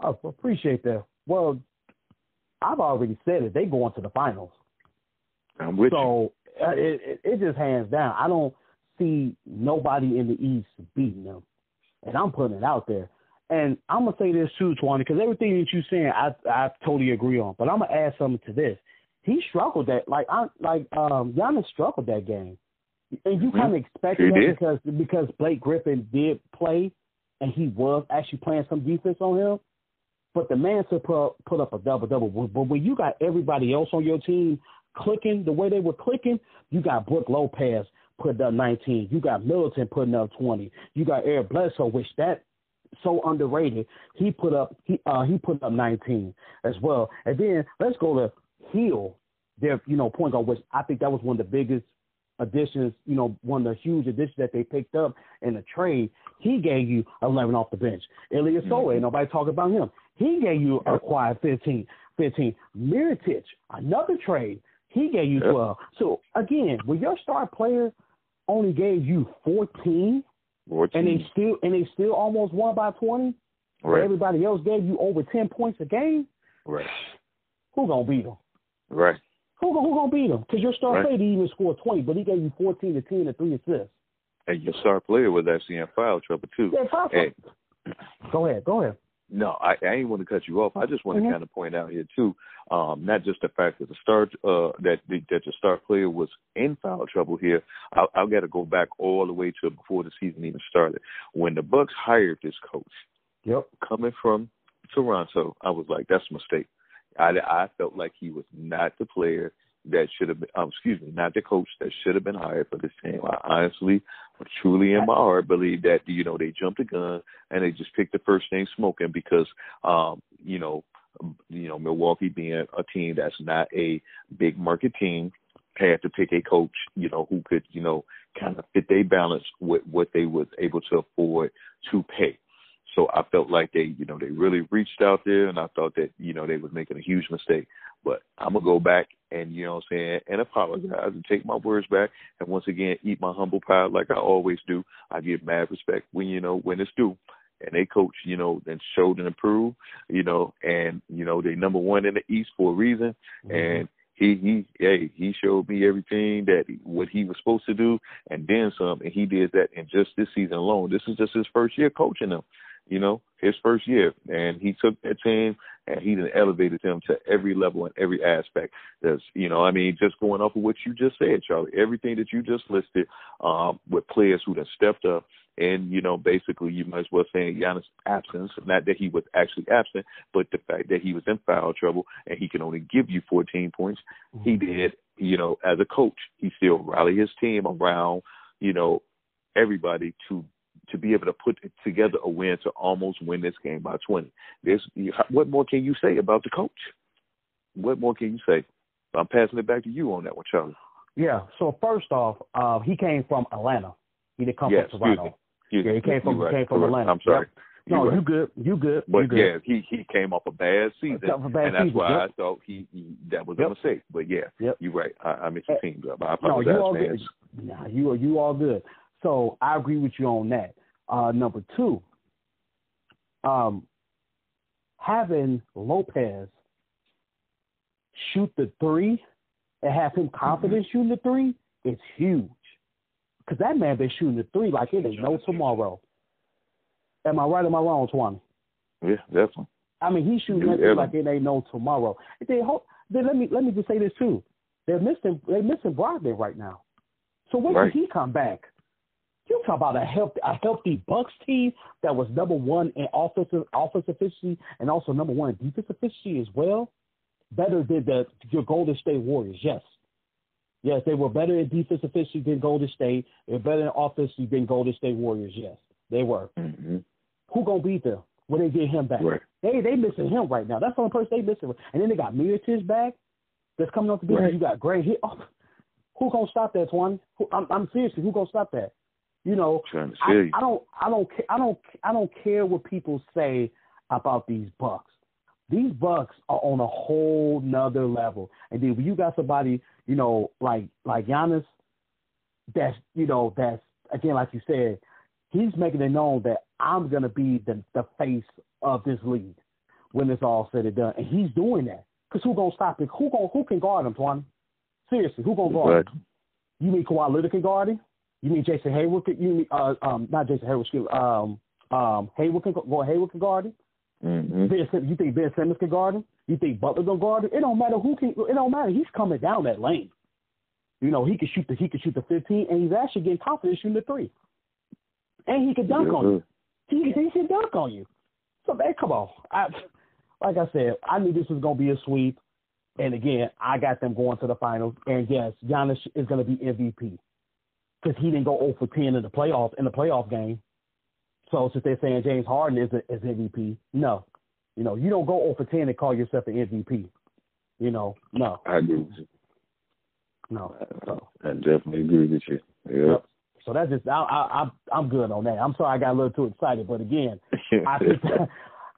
I appreciate that. Well, I've already said it. They go into the finals. I'm with so, you. So uh, it, it, it just hands down. I don't see nobody in the East beating them, and I'm putting it out there. And I'm gonna say this too, Twan, because everything that you're saying, I I totally agree on. But I'm gonna add something to this. He struggled that, like I like um Giannis struggled that game, and you mm-hmm. kind of expected that did. because because Blake Griffin did play, and he was actually playing some defense on him. But the man to put put up a double double. But when you got everybody else on your team clicking the way they were clicking, you got Brook Lopez putting up 19. You got Middleton putting up 20. You got Eric Bledsoe, which that so underrated. He put up he uh he put up 19 as well. And then let's go to Hill, their you know point guard, which I think that was one of the biggest additions. You know, one of the huge additions that they picked up in the trade. He gave you 11 off the bench. Ilyasova, mm-hmm. nobody talking about him. He gave you a quiet 15. 15. Mirotic, another trade. He gave you 12. So again, when your star player only gave you 14 14. and they still and they still almost won by twenty. Right. everybody else gave you over ten points a game. Right. Who gonna beat them? Right. Who who gonna beat them? Because your star right. player didn't even score twenty, but he gave you fourteen to ten and three assists. And your star player was actually in foul trouble too. Yeah, foul trouble. Hey. Go ahead. Go ahead. No, I, I ain't want to cut you off. I just want mm-hmm. to kind of point out here too, um, not just the fact that the start uh, that the, that the star player was in foul trouble here. I, I got to go back all the way to before the season even started when the Bucks hired this coach. Yep. Coming from Toronto, I was like, that's a mistake. I, I felt like he was not the player that should have been, um, excuse me, not the coach that should have been hired for this team. I honestly, truly in my heart believe that, you know, they jumped the gun and they just picked the first thing smoking because, um, you know, you know, Milwaukee being a team that's not a big market team had to pick a coach, you know, who could, you know, kind of fit their balance with what they was able to afford to pay. So I felt like they, you know, they really reached out there, and I thought that, you know, they was making a huge mistake. But I'm gonna go back and, you know, what I'm saying, and apologize and take my words back, and once again eat my humble pie like I always do. I give mad respect when you know when it's due, and they coach, you know, and showed and improved, you know, and you know they number one in the East for a reason, mm-hmm. and he he hey he showed me everything that he, what he was supposed to do and then some and he did that in just this season alone this is just his first year coaching them you know his first year and he took that team and he then elevated them to every level and every aspect that's you know i mean just going off of what you just said charlie everything that you just listed um with players who have stepped up and, you know, basically you might as well say Giannis' absence, not that he was actually absent, but the fact that he was in foul trouble and he can only give you 14 points. Mm-hmm. He did, you know, as a coach, he still rallied his team around, you know, everybody to to be able to put together a win to almost win this game by 20. There's, what more can you say about the coach? What more can you say? I'm passing it back to you on that one, Charlie. Yeah. So first off, uh, he came from Atlanta. He didn't come yes, from Toronto. Excuse yeah, he came from right. came from Atlanta. I'm sorry. Yep. No, right. you good. You good. But you good. yeah, he he came off a bad season, a bad and that's season. why yep. I thought he, he that was yep. a mistake. But yeah, yep. you're right. I, I mixed the uh, teams up. I no, apologize, you all good. Nah, you are you all good. So I agree with you on that. Uh, number two, um, having Lopez shoot the three and have him confident mm-hmm. shooting the three is huge. Because that man been shooting the three like it ain't no tomorrow. Am I right or am I wrong, Twan? Yeah, definitely. I mean, he's shooting that three like it ain't no tomorrow. They hope, then let me let me just say this too. They're missing they're missing Brogdon right now. So when right. did he come back? You talk about a healthy a healthy Bucks team that was number one in offensive offensive efficiency and also number one in defensive efficiency as well. Better than the your Golden State Warriors, yes. Yes, they were better in defense efficiency than Golden State. They're better in offense than Golden State Warriors. Yes, they were. Mm-hmm. Who gonna beat them when they get him back? Right. They they missing him right now. That's the only person they missing. And then they got Mirotic back. That's coming off the bench. Right. You got Gray hit. Oh, who gonna stop that, Twan? Who, I'm, I'm seriously. Who gonna stop that? You know, I, I don't, I don't, I don't, I don't care what people say about these Bucks. These Bucks are on a whole nother level. And then when you got somebody, you know, like like Giannis, that's you know, that's again, like you said, he's making it known that I'm gonna be the the face of this league when it's all said and done, and he's doing that. Cause who gonna stop it? Who gonna who can guard him, Twan? Seriously, who gonna guard him? You mean Kawhi Leonard can guard him? You mean Jason Hayward? Can, you mean uh um not Jason Hayward? Excuse um um Hayward can go Hayward can guard him? Mm-hmm. You think Ben Simmons can guard him? You think Butler can guard him? It don't matter who can. It don't matter. He's coming down that lane. You know he can shoot the he can shoot the 15, and he's actually getting confident shooting the three. And he can dunk mm-hmm. on you. He, he can dunk on you. So man, come on. I, like I said, I knew this was gonna be a sweep. And again, I got them going to the finals. And yes, Giannis is going to be MVP because he didn't go 0 for 10 in the playoff in the playoff game. So since they're saying James Harden is, a, is MVP, no, you know, you don't go 0 for 10 and call yourself an MVP. You know, no. I agree with you. No, so. I definitely agree with you. Yeah. Yep. So that's just I, I, I'm I'm good on that. I'm sorry I got a little too excited, but again, [laughs] I think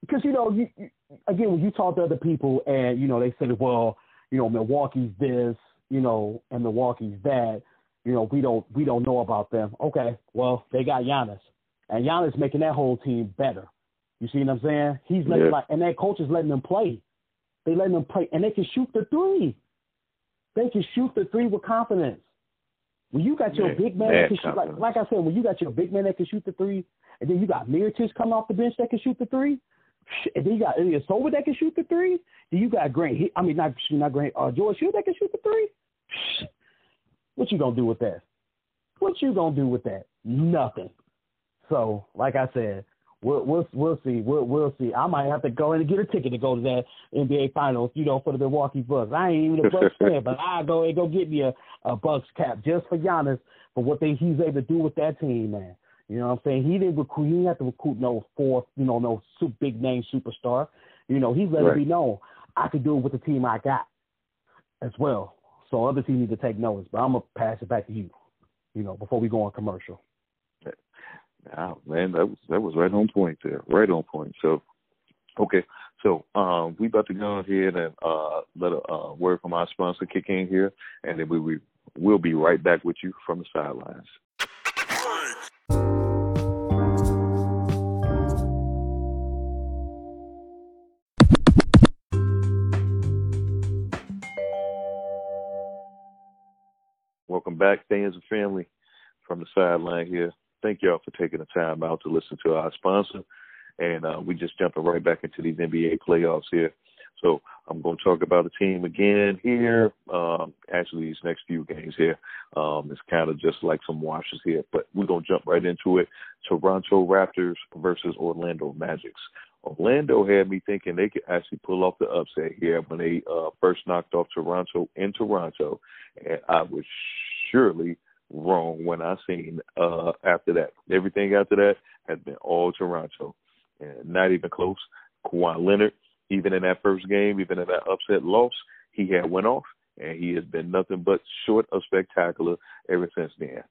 because you know you, you again when you talk to other people and you know they say well you know Milwaukee's this you know and Milwaukee's that you know we don't we don't know about them. Okay, well they got Giannis and Giannis making that whole team better. You see what I'm saying? He's letting Yeah. like and that coach is letting them play. They letting them play and they can shoot the three. They can shoot the three with confidence. When you got your Man, big man that can shoot, like, like I said, when you got your big man that can shoot the three, and then you got Mirotic coming off the bench that can shoot the three, and then you got Ilyasova that can shoot the three, then you got Grant, I mean not not Grant, uh, George Hill that can shoot the three. What you gonna do with that? What you gonna do with that? Nothing. So, like I said, we'll we'll we'll see. We'll we'll see. I might have to go in and get a ticket to go to that NBA Finals, you know, for the Milwaukee Bucks. I ain't even a Bucks [laughs] fan, but I go and go get me a, a Bucks cap just for Giannis for what they he's able to do with that team, man. You know what I'm saying? He didn't recruit. He didn't have to recruit no fourth, you know, no super big name superstar. You know, he's letting Right. me know I could do it with the team I got as well. So other teams need to take notice. But I'm gonna pass it back to you. You know, before we go on commercial. Wow, man, that was that was right on point there, right on point. So, okay, so um, we about to go ahead and uh, let a uh, word from our sponsor kick in here, and then we, we we'll be right back with you from the sidelines. Welcome back, fans and family from the sideline here. Thank y'all for taking the time out to listen to our sponsor. And uh, we just jumping right back into these NBA playoffs here. So I'm going to talk about the team again here. Um, actually, these next few games here, um, it's kind of just like some washes here, but we're going to jump right into it. Toronto Raptors versus Orlando Magics. Orlando had me thinking they could actually pull off the upset here when they uh, first knocked off Toronto in Toronto, and I was surely wrong when I seen uh, after that. Everything after that has been all Toronto, and not even close. Kawhi Leonard, even in that first game, even in that upset loss, he had went off, and he has been nothing but short of spectacular ever since then.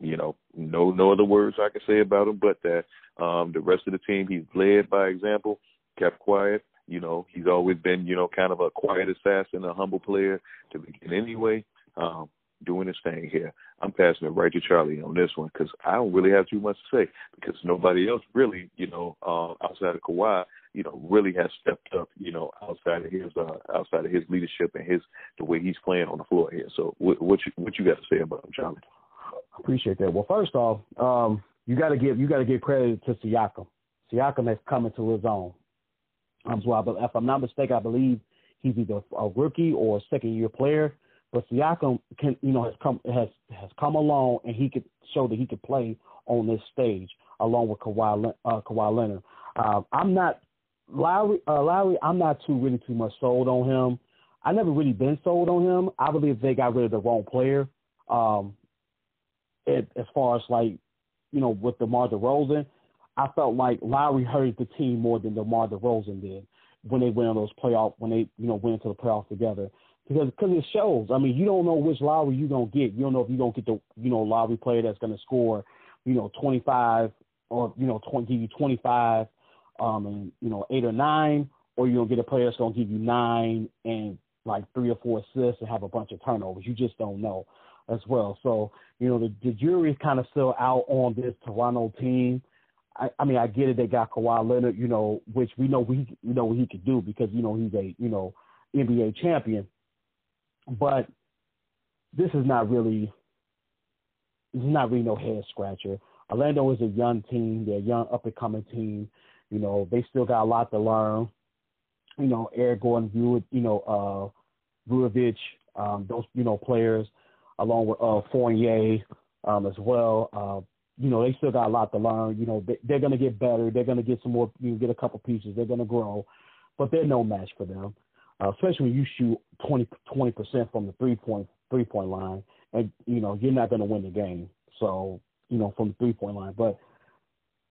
You know, no no other words I can say about him, but that um, the rest of the team he's led by example, kept quiet. You know, he's always been you know kind of a quiet assassin, a humble player to begin anyway. Um, doing his thing here. I'm passing it right to Charlie on this one because I don't really have too much to say because nobody else really, you know, uh, outside of Kawhi, you know, really has stepped up, you know, outside of his uh, outside of his leadership and his the way he's playing on the floor here. So what what you what you got to say about him, Charlie? Appreciate that. Well, first off, um, you got to give you got to give credit to Siakam. Siakam has come into his own. Um, so I, if I'm not mistaken, I believe he's either a rookie or a second year player. But Siakam can, you know, has come has has come along and he could show that he could play on this stage along with Kawhi uh, Kawhi Leonard. Uh, I'm not Lowry. Uh, Lowry, I'm not too really too much sold on him. I never really been sold on him. I believe they got rid of the wrong player. Um, it, as far as like, you know, with DeMar DeRozan, I felt like Lowry hurt the team more than DeMar DeRozan did when they went on those playoff when they you know went into the playoffs together because cause it shows. I mean, you don't know which Lowry you're gonna get. You don't know if you're gonna get the you know Lowry player that's gonna score, you know, 25 or you know 20, give you 25, um, and you know eight or nine, or you're gonna get a player that's gonna give you nine and like three or four assists and have a bunch of turnovers. You just don't know as well. So you know the, the jury is kind of still out on this Toronto team. I, I mean, I get it. They got Kawhi Leonard, you know, which we know we you know what he could do because you know he's a you know NBA champion. But this is not really this is not really no head scratcher. Orlando is a young team. They're a young up and coming team. You know, they still got a lot to learn. You know, Eric Gordon, Vuj, you know, uh Vucevic, um, those, you know, players, along with uh Fournier um as well. Uh, you know, they still got a lot to learn. You know, they, they're gonna get better. They're gonna get some more you know, get a couple pieces, they're gonna grow. But they're no match for them uh, especially when you shoot 20 percent from the three point three point line, and you know you're not going to win the game. So you know from the three point line, but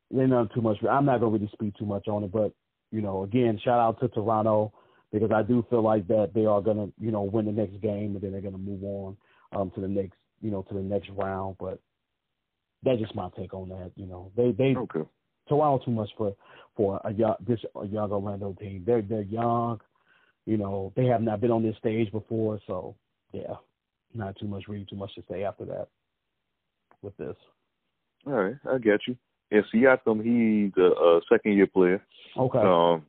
they're not too much. I'm not going to really speak too much on it, but you know again, shout out to Toronto because I do feel like that they are going to you know win the next game and then they're going to move on um, to the next you know to the next round. But that's just my take on that. You know they they okay. Toronto too much for for a young this a young Orlando team. They're they're young. You know, they have not been on this stage before, so yeah, not too much, really too much to say after that with this. All right, I get you. And Siakam, he's a, a second year player. Okay. Um,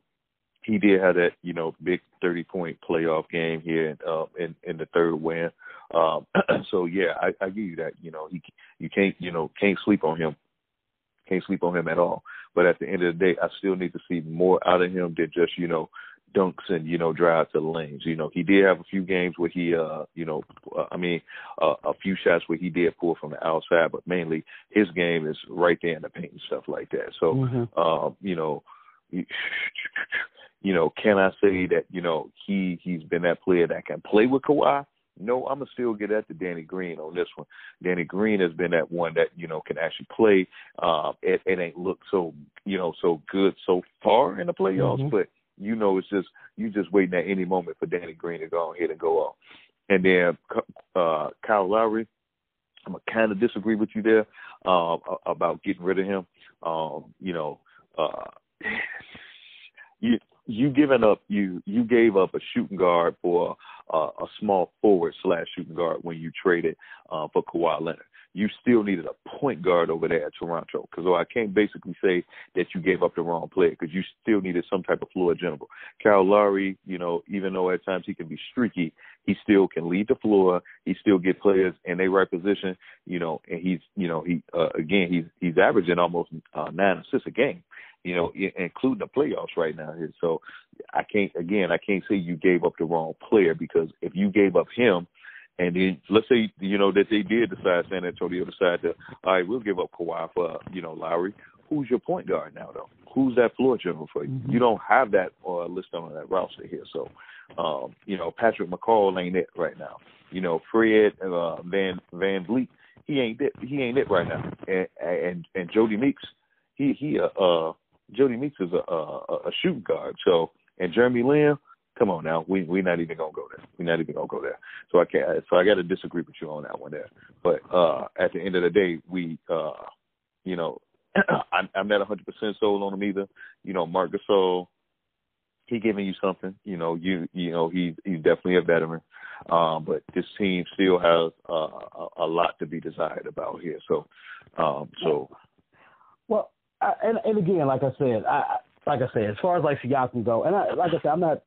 he did have that, you know, big thirty point playoff game here uh, in in the third win. Um, [clears throat] so yeah, I, I give you that. You know, he you can't you know can't sleep on him, can't sleep on him at all. But at the end of the day, I still need to see more out of him than just you know dunks and you know drive to the lanes. You know, he did have a few games where he, uh, you know, uh, I mean, uh, a few shots where he did pull from the outside, but mainly his game is right there in the paint and stuff like that. So, mm-hmm. um, you know, you know, can I say that you know he he's been that player that can play with Kawhi? No, I'm gonna still get at the Danny Green on this one. Danny Green has been that one that you know can actually play. Um, it, it ain't looked so you know so good so far in the playoffs, mm-hmm. but you know it's just you just waiting at any moment for Danny Green to go ahead and go off. And then uh, Kyle Lowry, I'm gonna kind of disagree with you there uh, about getting rid of him. Um, you know, uh, you you given up you you gave up a shooting guard for uh, a small forward slash shooting guard when you traded uh, for Kawhi Leonard you still needed a point guard over there at Toronto. Because I can't basically say that you gave up the wrong player because you still needed some type of floor general. Kyle Lowry, you know, even though at times he can be streaky, he still can lead the floor. He still get players in their right position, you know, and he's, you know, he uh, again he's he's averaging almost uh, nine assists a game you know, including the playoffs right now. So I can't, again, I can't say you gave up the wrong player because if you gave up him, and then let's say you know that they did decide San Antonio decided to all right, we'll give up Kawhi for you know Lowry. Who's your point guard now though? Who's that floor general for you? Mm-hmm. You don't have that uh, list on that roster here. So um, you know Patrick McCaw ain't it right now. You know Fred uh, Van VanVleet he ain't it. He ain't it right now. And and and Jodie Meeks he he uh, uh Jodie Meeks is a, a a shooting guard. So and Jeremy Lin Come on now, we we're not even gonna go there. We're not even gonna go there. So I can't. So I got to disagree with you on that one there. But uh at the end of the day, we uh you know [clears throat] I'm, I'm not 100 percent sold on him either. You know, Marc Gasol, he giving you something. You know, you you know he he's definitely a veteran. Um, but this team still has uh, a, a lot to be desired about here. So, um, so. Well, I, and and again, like I said, I like I said, as far as like Siakam go, and I, like I said, I'm not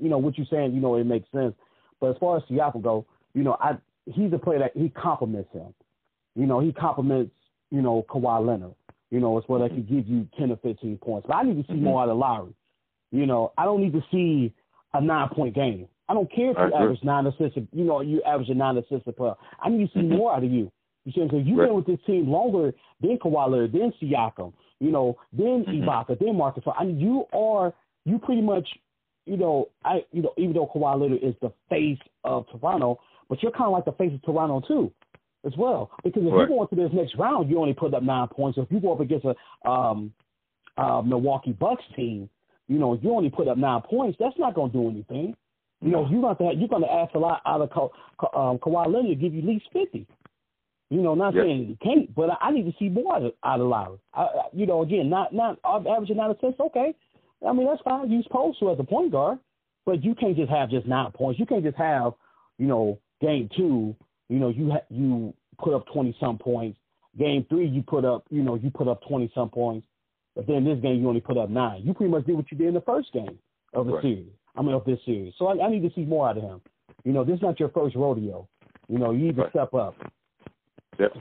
you know what you're saying, you know, it makes sense. But as far as Siakam go, you know, I he's a player that he complements him. You know, he complements, you know, Kawhi Leonard. You know, it's where they could give you ten or fifteen points. But I need to see mm-hmm. more out of Lowry. You know, I don't need to see a nine point game. I don't care if you average nine assists. You know, you average a nine assists a player. I need to see mm-hmm. more out of you. You see, because you've right. been with this team longer than Kawhi Leonard, than Siakam, you know, then mm-hmm. Ibaka, then Marcus. I mean, you are you pretty much you know, I you know, even though Kawhi Leonard is the face of Toronto, but you're kind of like the face of Toronto too, as well. Because if right. you go into this next round, you only put up nine points. So if you go up against a um, uh, Milwaukee Bucks team, you know, you only put up nine points. That's not going to do anything. You know, you're going to have, you're going to ask a lot out of Ka- um, Kawhi Leonard to give you at least fifty. You know, not yep. saying you can't, but I, I need to see more out of, out of Lowry. I, you know, again, not not averaging nine assists. Okay, I mean, that's fine. You're supposed to as a point guard, but you can't just have just nine points. You can't just have, you know, game two, you know, you ha- you put up twenty some points. Game three, you put up, you know, you put up twenty some points. But then this game, you only put up nine. You pretty much did what you did in the first game of the right. series. I mean, of this series. So I, I, need to see more out of him. You know, this is not your first rodeo. You know, you need to right. step up. Yep,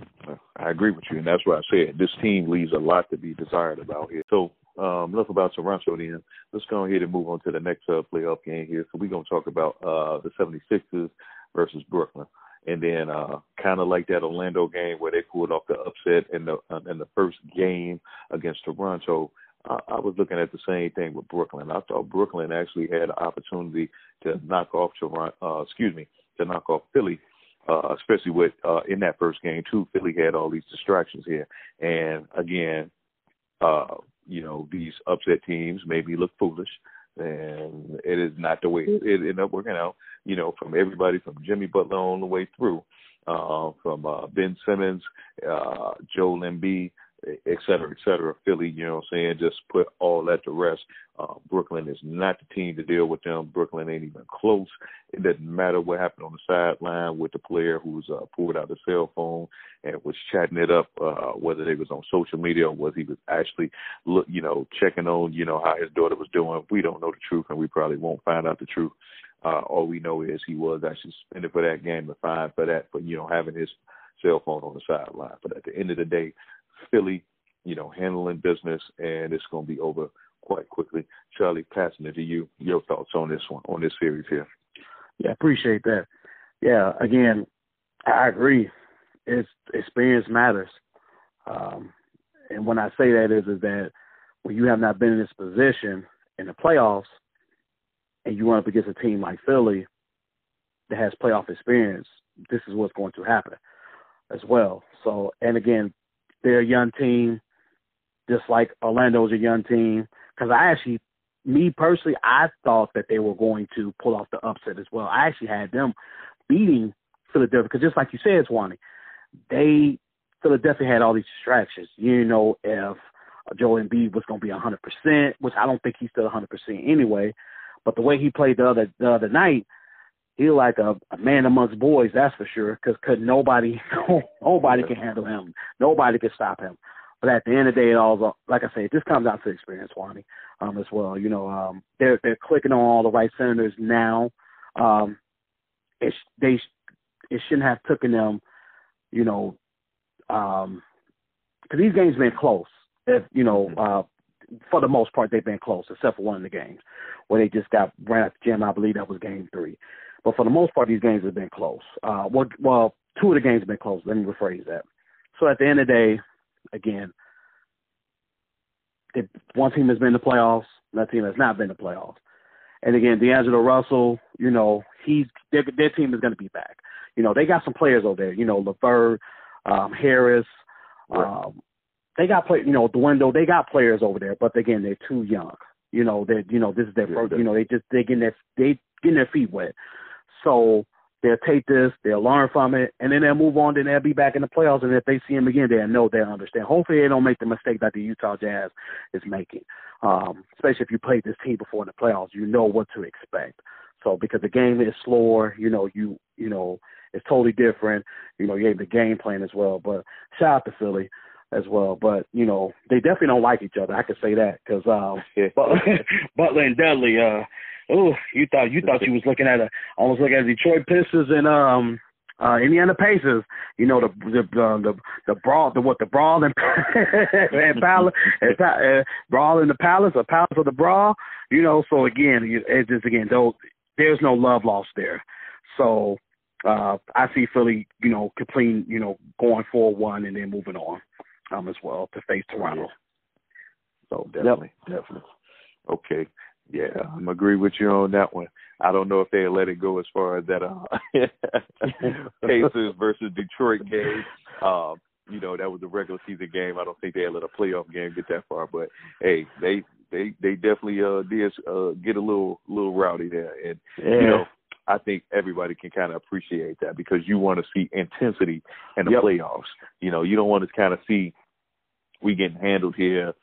I agree with you, and that's why I said this team leaves a lot to be desired about here. So um, enough about Toronto then. Let's go ahead and move on to the next uh, playoff game here. So we're going to talk about uh, the 76ers versus Brooklyn. And then uh, kind of like that Orlando game where they pulled off the upset in the uh, in the first game against Toronto. I, I was looking at the same thing with Brooklyn. I thought Brooklyn actually had an opportunity to knock off Toronto. Uh, excuse me, to knock off Philly uh, especially with uh, in that first game too. Philly had all these distractions here, and again, uh, you know, these upset teams maybe look foolish, and it is not the way it ended up working out. You know, from everybody from Jimmy Butler on the way through, uh, from uh, Ben Simmons, uh, Joel Embiid, et cetera, et cetera. Philly, you know what I'm saying, just put all that to rest. Uh, Brooklyn is not the team to deal with them. Brooklyn ain't even close. It doesn't matter what happened on the sideline with the player who's uh, pulled out the cell phone and was chatting it up, uh, whether they was on social media or was he was actually, look, you know, checking on, you know, how his daughter was doing. We don't know the truth, and we probably won't find out the truth. Uh, all we know is he was actually suspended for that game and fined for that, for you know having his cell phone on the sideline. But at the end of the day, Philly, you know, handling business, and it's going to be over quite quickly. Charlie, passing it to you. Your thoughts on this one, on this series here? Yeah, appreciate that. Yeah, again, I agree. It's experience matters, um, and when I say that is is that when you have not been in this position in the playoffs, and you run up against a team like Philly that has playoff experience, this is what's going to happen as well. So, and again, they're a young team, just like Orlando's a young team. Because I actually, me personally, I thought that they were going to pull off the upset as well. I actually had them beating Philadelphia because just like you said, Swanee, they Philadelphia had all these distractions. You know if Joel Embiid was going to be a 100%, which I don't think he's still a 100% anyway. But the way he played the other the other night, he like a, a man amongst boys, that's for sure. Because cause nobody [laughs] nobody can handle him, nobody can stop him. But at the end of the day, it all like I say, it just comes out to experience, Wani, um, as well. You know, um, they're they're clicking on all the right senators now. Um, it they it shouldn't have taken them, you know, um, because these games been close. If you know, mm-hmm. uh, for the most part, they've been close, except for one of the games where they just got ran out the gym. I believe that was game three. But for the most part, these games have been close. Uh, well, well, two of the games have been close. Let me rephrase that. So at the end of the day, again, they, one team has been in the playoffs, that team has not been in the playoffs. And again, D'Angelo Russell, you know, he's their, their team is going to be back. You know, they got some players over there. You know, LeVert, um, Harris. Um, they got play. You know, the window. They got players over there, but again, they're too young. You know, they you know this is their yeah, first. You know, they just they getting their they getting their feet wet. So they'll take this, they'll learn from it, and then they'll move on. Then they'll be back in the playoffs. And if they see him again, they'll know they'll understand. Hopefully, they don't make the mistake that the Utah Jazz is making. Um, especially if you played this team before in the playoffs, you know what to expect. So because the game is slower, you know you you know it's totally different. You know you're able to game plan as well. But shout out to Philly as well. But you know they definitely don't like each other. I can say that because um, [laughs] [laughs] Butler and Dudley. Uh, oh, you thought you thought you was looking at a almost looking at Detroit Pistons and um uh Indiana Pacers. You know the the uh, the the brawl the what the brawl and [laughs] and palace and, uh, brawl in the palace or palace of the brawl. You know, so again, it's just again though there's no love lost there. So uh I see Philly, you know, completing, you know, going for one and then moving on um as well to face Toronto. So definitely, yep. definitely. Okay. Yeah, I'm agree with you on that one. I don't know if they let it go as far as that uh [laughs] Pacers versus Detroit game. Um, you know, that was a regular season game. I don't think they let a playoff game get that far, but hey, they they they definitely uh did uh get a little little rowdy there and yeah. you know I think everybody can kind of appreciate that because you want to see intensity in the yep. playoffs. You know, you don't want to kind of see we getting handled here,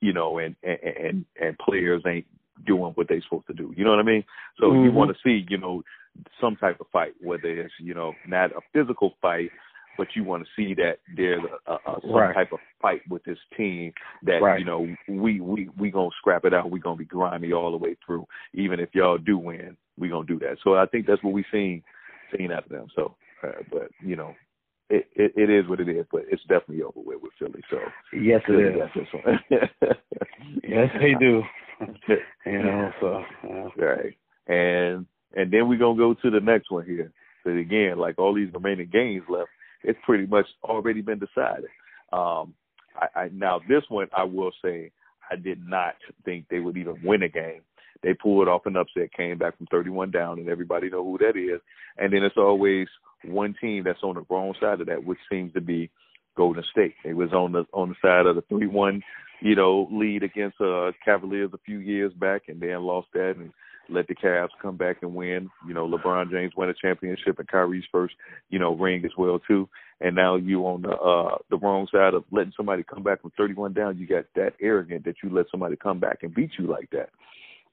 you know, and and and players ain't doing what they're supposed to do. You know what I mean? So mm-hmm. you want to see, you know, some type of fight, whether it's you know not a physical fight, but you want to see that there's a, a, a some right. type of fight with this team that right. you know we we we gonna scrap it out. We gonna be grimy all the way through. Even if y'all do win, we gonna do that. So I think that's what we seen seen out of them. So, uh, but you know, it, it, it is what it is, but it's definitely over with with Philly. So yes, it is. [laughs] yes, they do. [laughs] you know, so yeah. right. And and then we're gonna go to the next one here. So again, like all these remaining games left, it's pretty much already been decided. Um, I, I now this one I will say I did not think they would even win a game. They pulled off an upset, came back from 31 down, and everybody know who that is. And then it's always one team that's on the wrong side of that, which seems to be Golden State. They was on the on the side of the three one, you know, lead against uh Cavaliers a few years back and then lost that and let the Cavs come back and win. You know, LeBron James won a championship and Kyrie's first, you know, ring as well too. And now you on the uh the wrong side of letting somebody come back from thirty one down. You got that arrogant that you let somebody come back and beat you like that.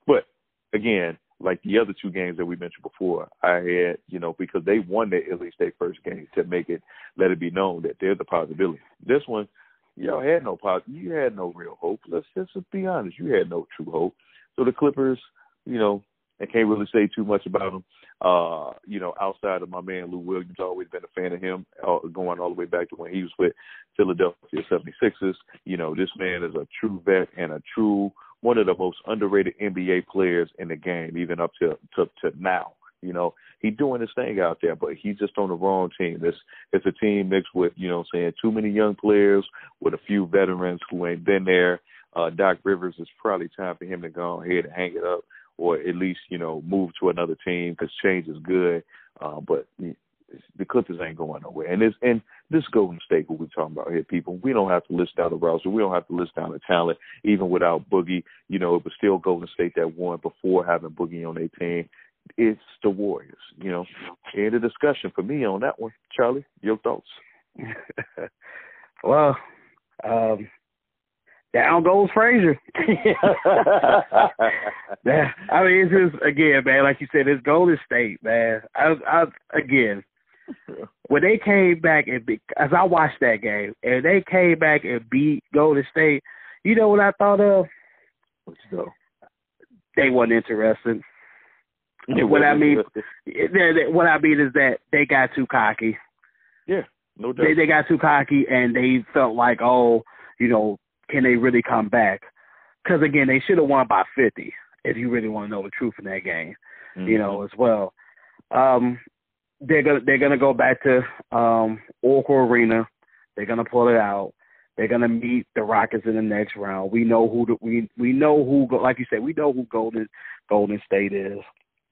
But again, like the other two games that we mentioned before, I had, you know, because they won their Illy State first game to make it let it be known that there's a possibility. This one, y'all had no pos you had no real hope. Let's just be honest, you had no true hope. So the Clippers, you know, I can't really say too much about them. Uh, you know, outside of my man Lou Williams, always been a fan of him, uh, going all the way back to when he was with Philadelphia 76ers. You know, this man is a true vet and a true one of the most underrated NBA players in the game, even up to to, to now. You know, he's doing his thing out there, but he's just on the wrong team. It's it's a team mixed with, you know, saying too many young players with a few veterans who ain't been there. Uh, Doc Rivers is probably time for him to go ahead and hang it up, or at least you know move to another team because change is good. Uh, but the Clippers ain't going nowhere. And this and this Golden State, what we're talking about here, people, we don't have to list out the roster. We don't have to list down the talent, even without Boogie. You know, it was still Golden State that won before having Boogie on their team. It's the Warriors. You know, end of discussion for me on that one. Charlie, your thoughts? [laughs] well, um, down goes Frazier. [laughs] I mean, it's just again, man. Like you said, it's Golden State, man. I, I again, when they came back and be, as I watched that game, and they came back and beat Golden State, you know what I thought of? What you know? They wasn't interested. what I mean, what I mean is that they got too cocky. Yeah, no doubt. They they got too cocky, and they felt like, oh, you know, can they really come back? Because again, they should have won by 50 if you really want to know the truth in that game. Mm-hmm. You know, as well. Um, they're gonna they're gonna go back to um, Oracle Arena. They're gonna pull it out. They're gonna meet the Rockets in the next round. We know who the, we we know who like you said we know who Golden Golden State is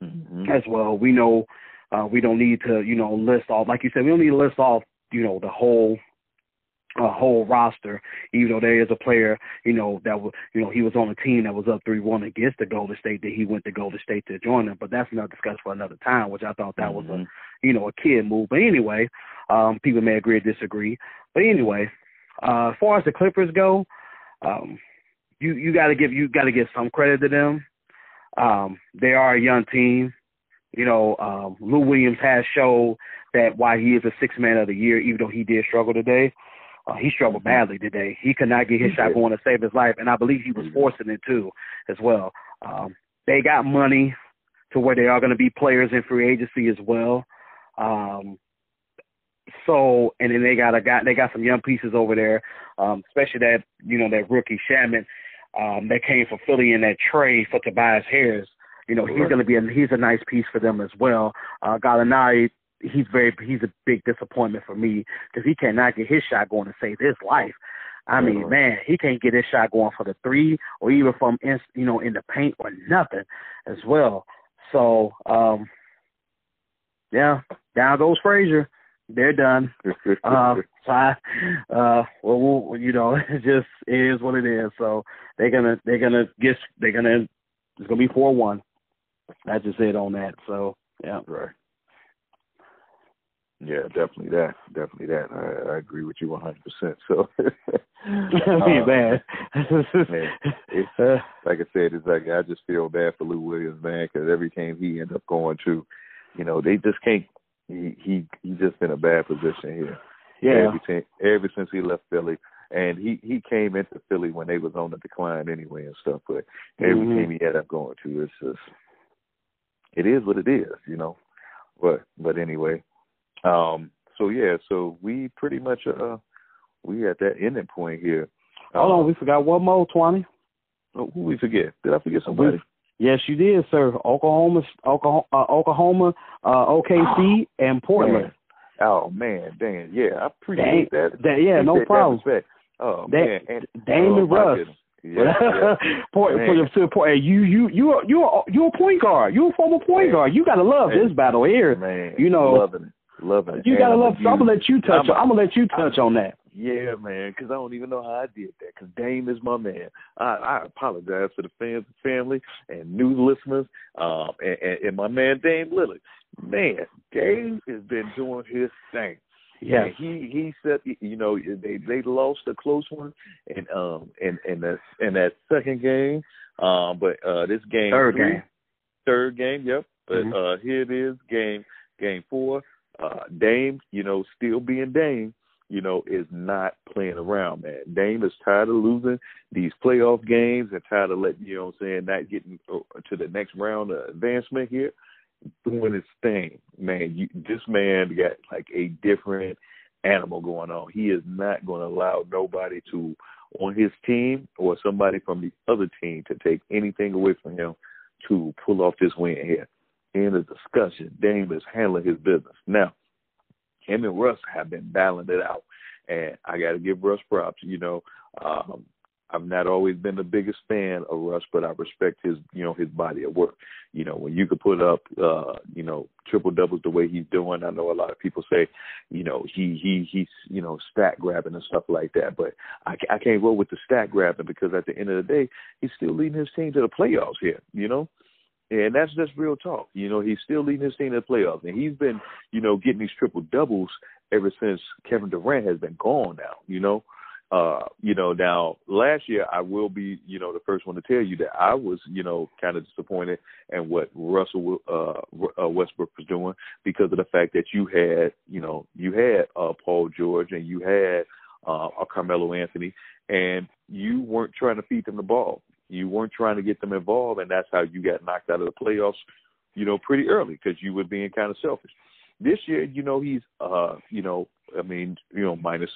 mm-hmm. as well. We know uh, we don't need to you know list off like you said we don't need to list off you know the whole a whole roster, even though there is a player, you know, that was, you know, he was on a team that was up three one against the Golden State that he went to Golden State to join them. But that's another discussion for another time, which I thought that mm-hmm. was a, mm-hmm. you know, a kid move. But anyway, um, people may agree or disagree. But anyway, uh, as far as the Clippers go, um, you you got to give you got to give some credit to them. Um, they are a young team. You know, um, Lou Williams has showed that why he is a six man of the year, even though he did struggle today. Uh, he struggled badly today. He could not get his shot going to save his life, and I believe he was mm-hmm. forcing it too, as well. Um, they got money to where they are going to be players in free agency as well. Um, so, and then they got a got they got some young pieces over there, um, especially that you know that rookie Shamet um, that came from Philly in that trade for Tobias Harris. You know, he's going to be a, he's a nice piece for them as well. Uh, Gallinari he's very he's a big disappointment for me because he cannot get his shot going to save his life. I mean, mm-hmm. man, he can't get his shot going for the three or even from in, you know in the paint or nothing as well. So, um yeah, down goes Frazier. They're done. uh, [laughs] so I, uh, well, we'll, you know, [laughs] it just it is what it is. So they're gonna they're gonna get they're gonna it's gonna be four one. That's just it on that. So yeah, right. Yeah, definitely that. Definitely that. I, I agree with you 100%. So, [laughs] um, man, man it's, like I said, it's like I just feel bad for Lou Williams, man, because every game he ends up going to, you know, they just can't. He he he just in a bad position here. Yeah. Every, ever since he left Philly, and he he came into Philly when they was on the decline anyway and stuff. But every mm-hmm. team he ended up going to, it's just it is what it is, you know. But but anyway, um, so yeah, so we pretty much uh we at that ending point here. Hold on, um, we forgot one more, Twenty. Oh, who we forget? Did I forget somebody? Yes, you did, sir. Oklahoma, Oklahoma, uh, Oklahoma, uh, OKC, [gasps] and Portland. Oh man, Dan, yeah, I appreciate Dan, that. Dan, yeah, no problem. Oh Dan, man, and, Damon oh, Russ. Yeah, yeah. [laughs] point, to the point. You you you are you are you a point guard. You a former point man. guard. You gotta love man. this battle here. Man, you know, loving it. Loving it. You gotta love. I'm gonna let you touch. I'm, I'm gonna let you touch I'm, on that. Yeah, man, because I don't even know how I did that. Because Dame is my man. I, I apologize to the fans and family and new listeners, um, and, and, and my man Dame Lillard. Man, Dame has been doing his thing. Yeah, he he said you know they they lost a close one and um in in that in that second game, um but uh this game third three, game third game yep but mm-hmm. uh here it is game game four uh, Dame, you know, still being Dame, you know, is not playing around, man. Dame is tired of losing these playoff games and tired of letting, you know what I'm saying, not getting uh, to the next round of advancement here, doing his thing. Man, you, this man got like a different animal going on. He is not going to allow nobody to, on his team or somebody from the other team to take anything away from him to pull off this win here in the discussion, Dame is handling his business. Now, him and Russ have been battling it out, and I got to give Russ props. You know, um, I've not always been the biggest fan of Russ, but I respect his, you know, his body of work. You know, when you could put up, uh, you know, triple doubles the way he's doing. I know a lot of people say, you know, he he he's, you know, stat grabbing and stuff like that. But I, I can't roll with the stat grabbing because at the end of the day, he's still leading his team to the playoffs here. You know, and that's just real talk. You know, he's still leading his team in the playoffs, and he's been, you know, getting these triple doubles ever since Kevin Durant has been gone now, you know. Uh, you know, now last year I will be, you know, the first one to tell you that I was, you know, kind of disappointed in what Russell uh, uh Westbrook was doing because of the fact that you had, you know, you had uh Paul George and you had uh Carmelo Anthony and you weren't trying to feed them the ball. You weren't trying to get them involved and that's how you got knocked out of the playoffs, you know, pretty early because you were being kind of selfish. This year, you know, he's uh, you know, I mean, you know, minus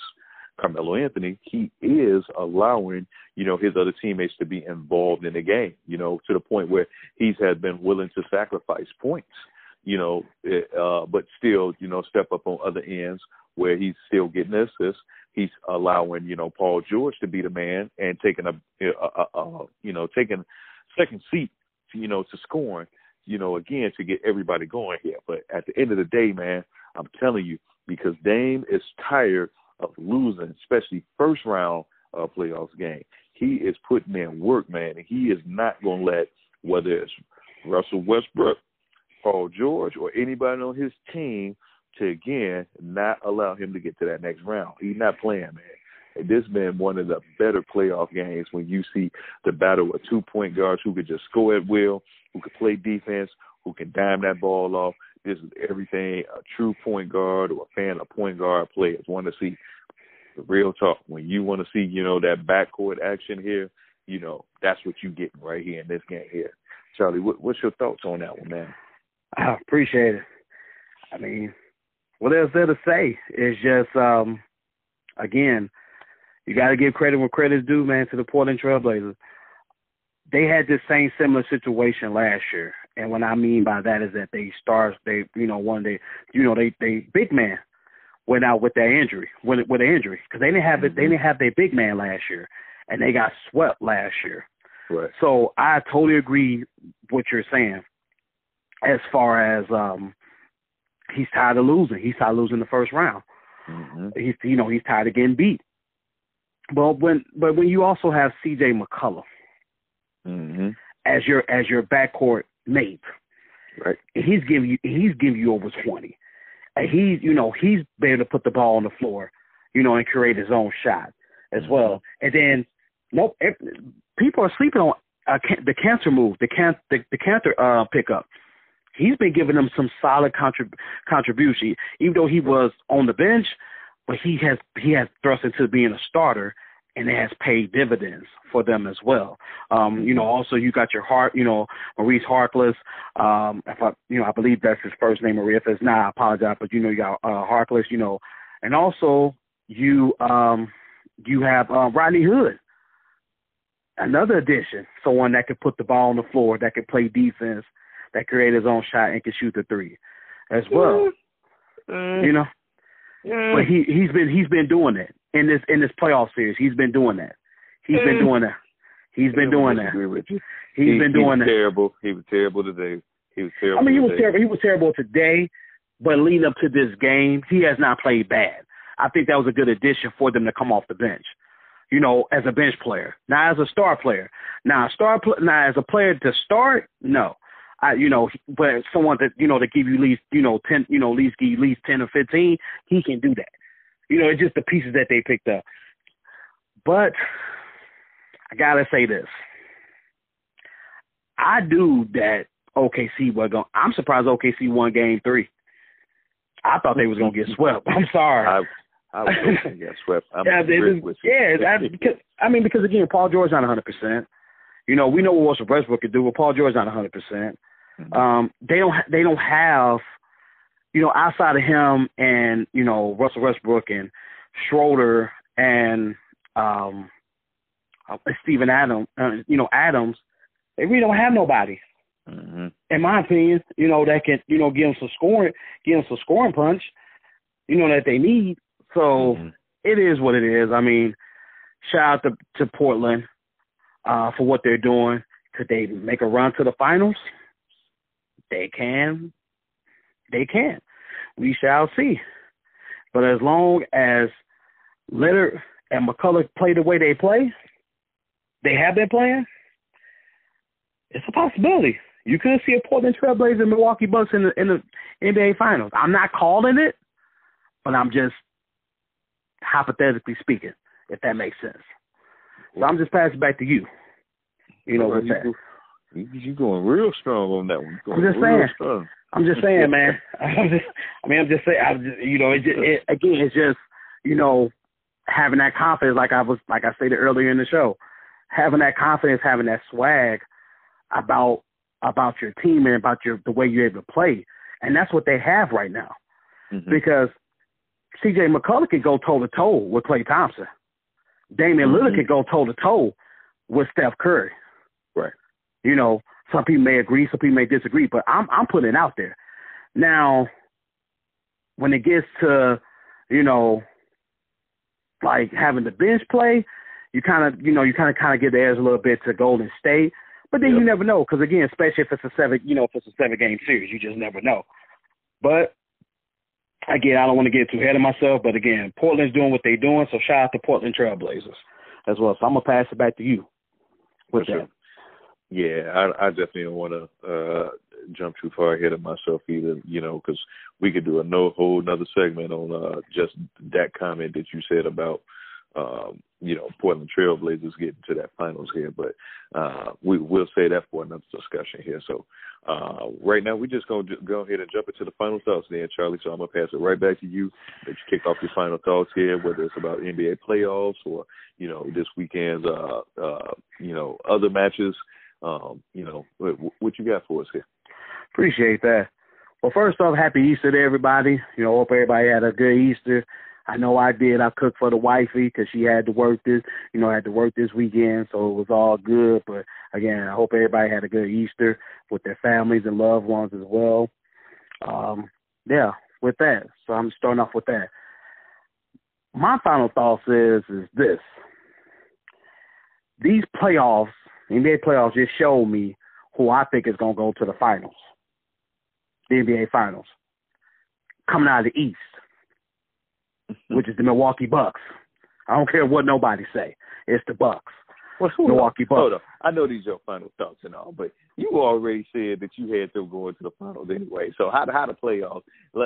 Carmelo Anthony, he is allowing, you know, his other teammates to be involved in the game, you know, to the point where he's had been willing to sacrifice points, you know, eh, uh, but still, you know, step up on other ends where he's still getting assists. He's allowing, you know, Paul George to be the man and taking a, a, a, a you know, taking second seat, to, you know, to scoring, you know, again to get everybody going here. But at the end of the day, man, I'm telling you, because Dame is tired of losing, especially first round uh, playoffs game. He is putting in work, man, and he is not going to let whether it's Russell Westbrook, Paul George, or anybody on his team to again not allow him to get to that next round. He's not playing, man. This has been one of the better playoff games when you see the battle of two point guards who could just score at will, who could play defense, who can dime that ball off, this is everything a true point guard or a fan of point guard players want to see. The real talk. When you want to see, you know, that backcourt action here, you know, that's what you getting right here in this game here. Charlie, what, what's your thoughts on that one, man? I appreciate it. I mean, what else there to say? It's just, um, again, you got to give credit where credit's due, man, to the Portland Trailblazers. They had this same similar situation last year. And what I mean by that is that they stars, they, you know, one day, you know, they, they big man went out with their injury, with with an injury, because they didn't have it, mm-hmm. they didn't have their big man last year, and they got swept last year. Right. So I totally agree what you're saying, as far as um, he's tired of losing. He's tired of losing the first round. Mm-hmm. He's, you know, he's tired of getting beat. But when, but when you also have C.J. McCollum mm-hmm. as your as your backcourt mate. Right. He's giving you he's giving you over twenty. And he's you know, he's been able to put the ball on the floor, you know, and create his own shot as mm-hmm. well. And then nope people are sleeping on uh, the Kanter move, the can the, the Kanter uh pickup. He's been giving them some solid contrib- contribution, even though he was on the bench, but he has he has thrust into being a starter and it has paid dividends for them as well. Um, you know, also you got your heart, you know, Maurice Harkless. Um, if I, you know, I believe that's his first name, Maurice. If it's not, I apologize, but you know, you got uh, Harkless, you know, and also you um, you have uh, Rodney Hood, another addition, someone that could put the ball on the floor, that could play defense, that create his own shot and can shoot the three, as well. Mm. You know, mm. but he he's been he's been doing that in this in this playoff series. He's been doing that. He's been mm. doing that. He's been doing that. Agree with you. He's he, been doing he that. Terrible. He was terrible today. He was terrible. I mean, he was today. terrible. He was terrible today, but leading up to this game, he has not played bad. I think that was a good addition for them to come off the bench. You know, as a bench player, not as a star player. Now, star pl- now as a player to start, no. I, you know, but someone that you know to give you at least, you know, ten, you know, at least give at least ten or fifteen, he can do that. You know, it's just the pieces that they picked up. But I gotta say this. I do that OKC was going. I'm surprised OKC won Game Three. I thought they was gonna get swept. I'm sorry. I, I was going to get swept. I'm yeah, it was, yeah. That, because, I mean, because again, Paul George not 100. percent You know, we know what Russell Westbrook could do, but Paul George not 100. percent mm-hmm. Um, they don't. They don't have you know, outside of him and, you know, Russell Westbrook and Schroeder and um uh, Steven Adams, uh, you know, Adams, they really don't have nobody. Mm-hmm. In my opinion, you know, that can, you know, give them some scoring, give them some scoring punch, you know, that they need. So mm-hmm. it is what it is. I mean, shout out to, to Portland uh, for what they're doing. Could they make a run to the finals? They can they can. We shall see. But as long as Lillard and McCollum play the way they play, they have been playing, it's a possibility. You could see a Portland Trailblazers and Milwaukee Bucks in the in the NBA Finals. I'm not calling it, but I'm just hypothetically speaking, if that makes sense. So I'm just passing back to you. You know, with that. You, you going real strong on that one. I'm just saying. Strong. I'm just saying, [laughs] man. [laughs] I'm just, I mean, I'm just saying. I'm just, you know, it, it, again, it's just, you know, having that confidence, like I was, like I stated earlier in the show, having that confidence, having that swag about about your team and about your the way you're able to play, and that's what they have right now. Mm-hmm. Because C.J. McCollum can go toe to toe with Klay Thompson. Damian mm-hmm. Lillard can go toe to toe with Steph Curry. You know, some people may agree, some people may disagree, but I'm I'm putting it out there. Now, when it gets to, you know, like having the bench play, you kind of, you know, you kind of kind of give the edge a little bit to Golden State. But then yep. you never know, because again, especially if it's a seven, you know, if it's a seven game series, you just never know. But again, I don't want to get too ahead of myself. But again, Portland's doing what they're doing, so shout out to Portland Trailblazers as well. So I'm gonna pass it back to you with For that. Sure. Yeah, I, I definitely don't want to uh, jump too far ahead of myself either. You know, because we could do a no whole another segment on uh, just that comment that you said about um, you know, Portland Trailblazers getting to that finals here, but uh, we will say that for another discussion here. So uh, right now, we're just going to go ahead and jump into the final thoughts there, Charlie. So I'm going to pass it right back to you. Let you kick off your final thoughts here, whether it's about NBA playoffs or, you know, this weekend's, uh, uh, you know, other matches. Um, you know, what, what you got for us here? Appreciate that. Well, first off, happy Easter to everybody. You know, hope everybody had a good Easter. I know I did. I cooked for the wifey because she had to work this, you know, had to work this weekend, so it was all good. But again, I hope everybody had a good Easter with their families and loved ones as well. Um, yeah, with that, so I'm starting off with that. My final thoughts is is this: these playoffs, NBA playoffs, just showed me who I think is going to go to the finals, the NBA finals, coming out of the East [laughs] which is the Milwaukee Bucks. I don't care what nobody say. It's the Bucks. Well, Milwaukee Bucks. Hold on. I know these are your final thoughts and all, but you already said that you had them going to the finals anyway. So how how the playoffs?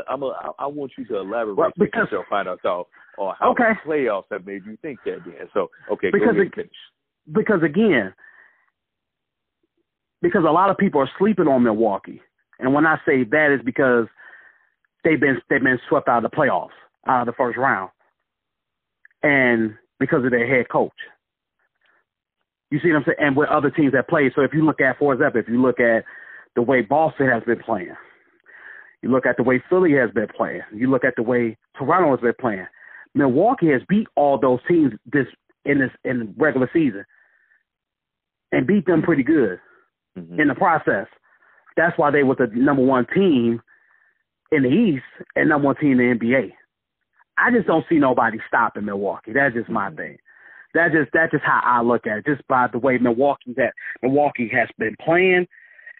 I'm a, I want you to elaborate well, because, your final thought on how okay. the playoffs have made you think that. Then so okay, because go ahead it, because again, because a lot of people are sleeping on Milwaukee, and when I say that is because they've been they've been swept out of the playoffs out of the first round, and because of their head coach. You see what I'm saying? And with other teams that play. So if you look at, for example, if you look at the way Boston has been playing, you look at the way Philly has been playing, you look at the way Toronto has been playing. Milwaukee has beat all those teams this in this in regular season, and beat them pretty good mm-hmm. in the process. That's why they were the number one team in the East and number one team in the NBA. I just don't see nobody stopping Milwaukee. That's just my thing. That's just that's just how I look at it. Just by the way Milwaukee that Milwaukee has been playing,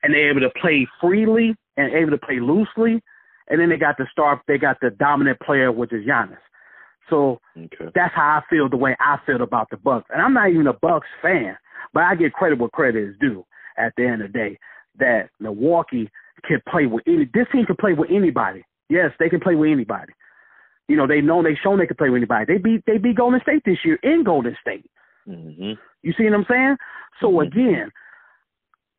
and they're able to play freely and able to play loosely, and then they got the star. They got the dominant player, which is Giannis. So okay. that's how I feel. The way I feel about the Bucks, and I'm not even a Bucks fan, but I get credit where credit is due. At the end of the day, that Milwaukee can play with any. This team can play with anybody. Yes, they can play with anybody. You know, they know they've shown they can play with anybody. They beat they beat Golden State this year in Golden State. Mm-hmm. You see what I'm saying? So mm-hmm. again,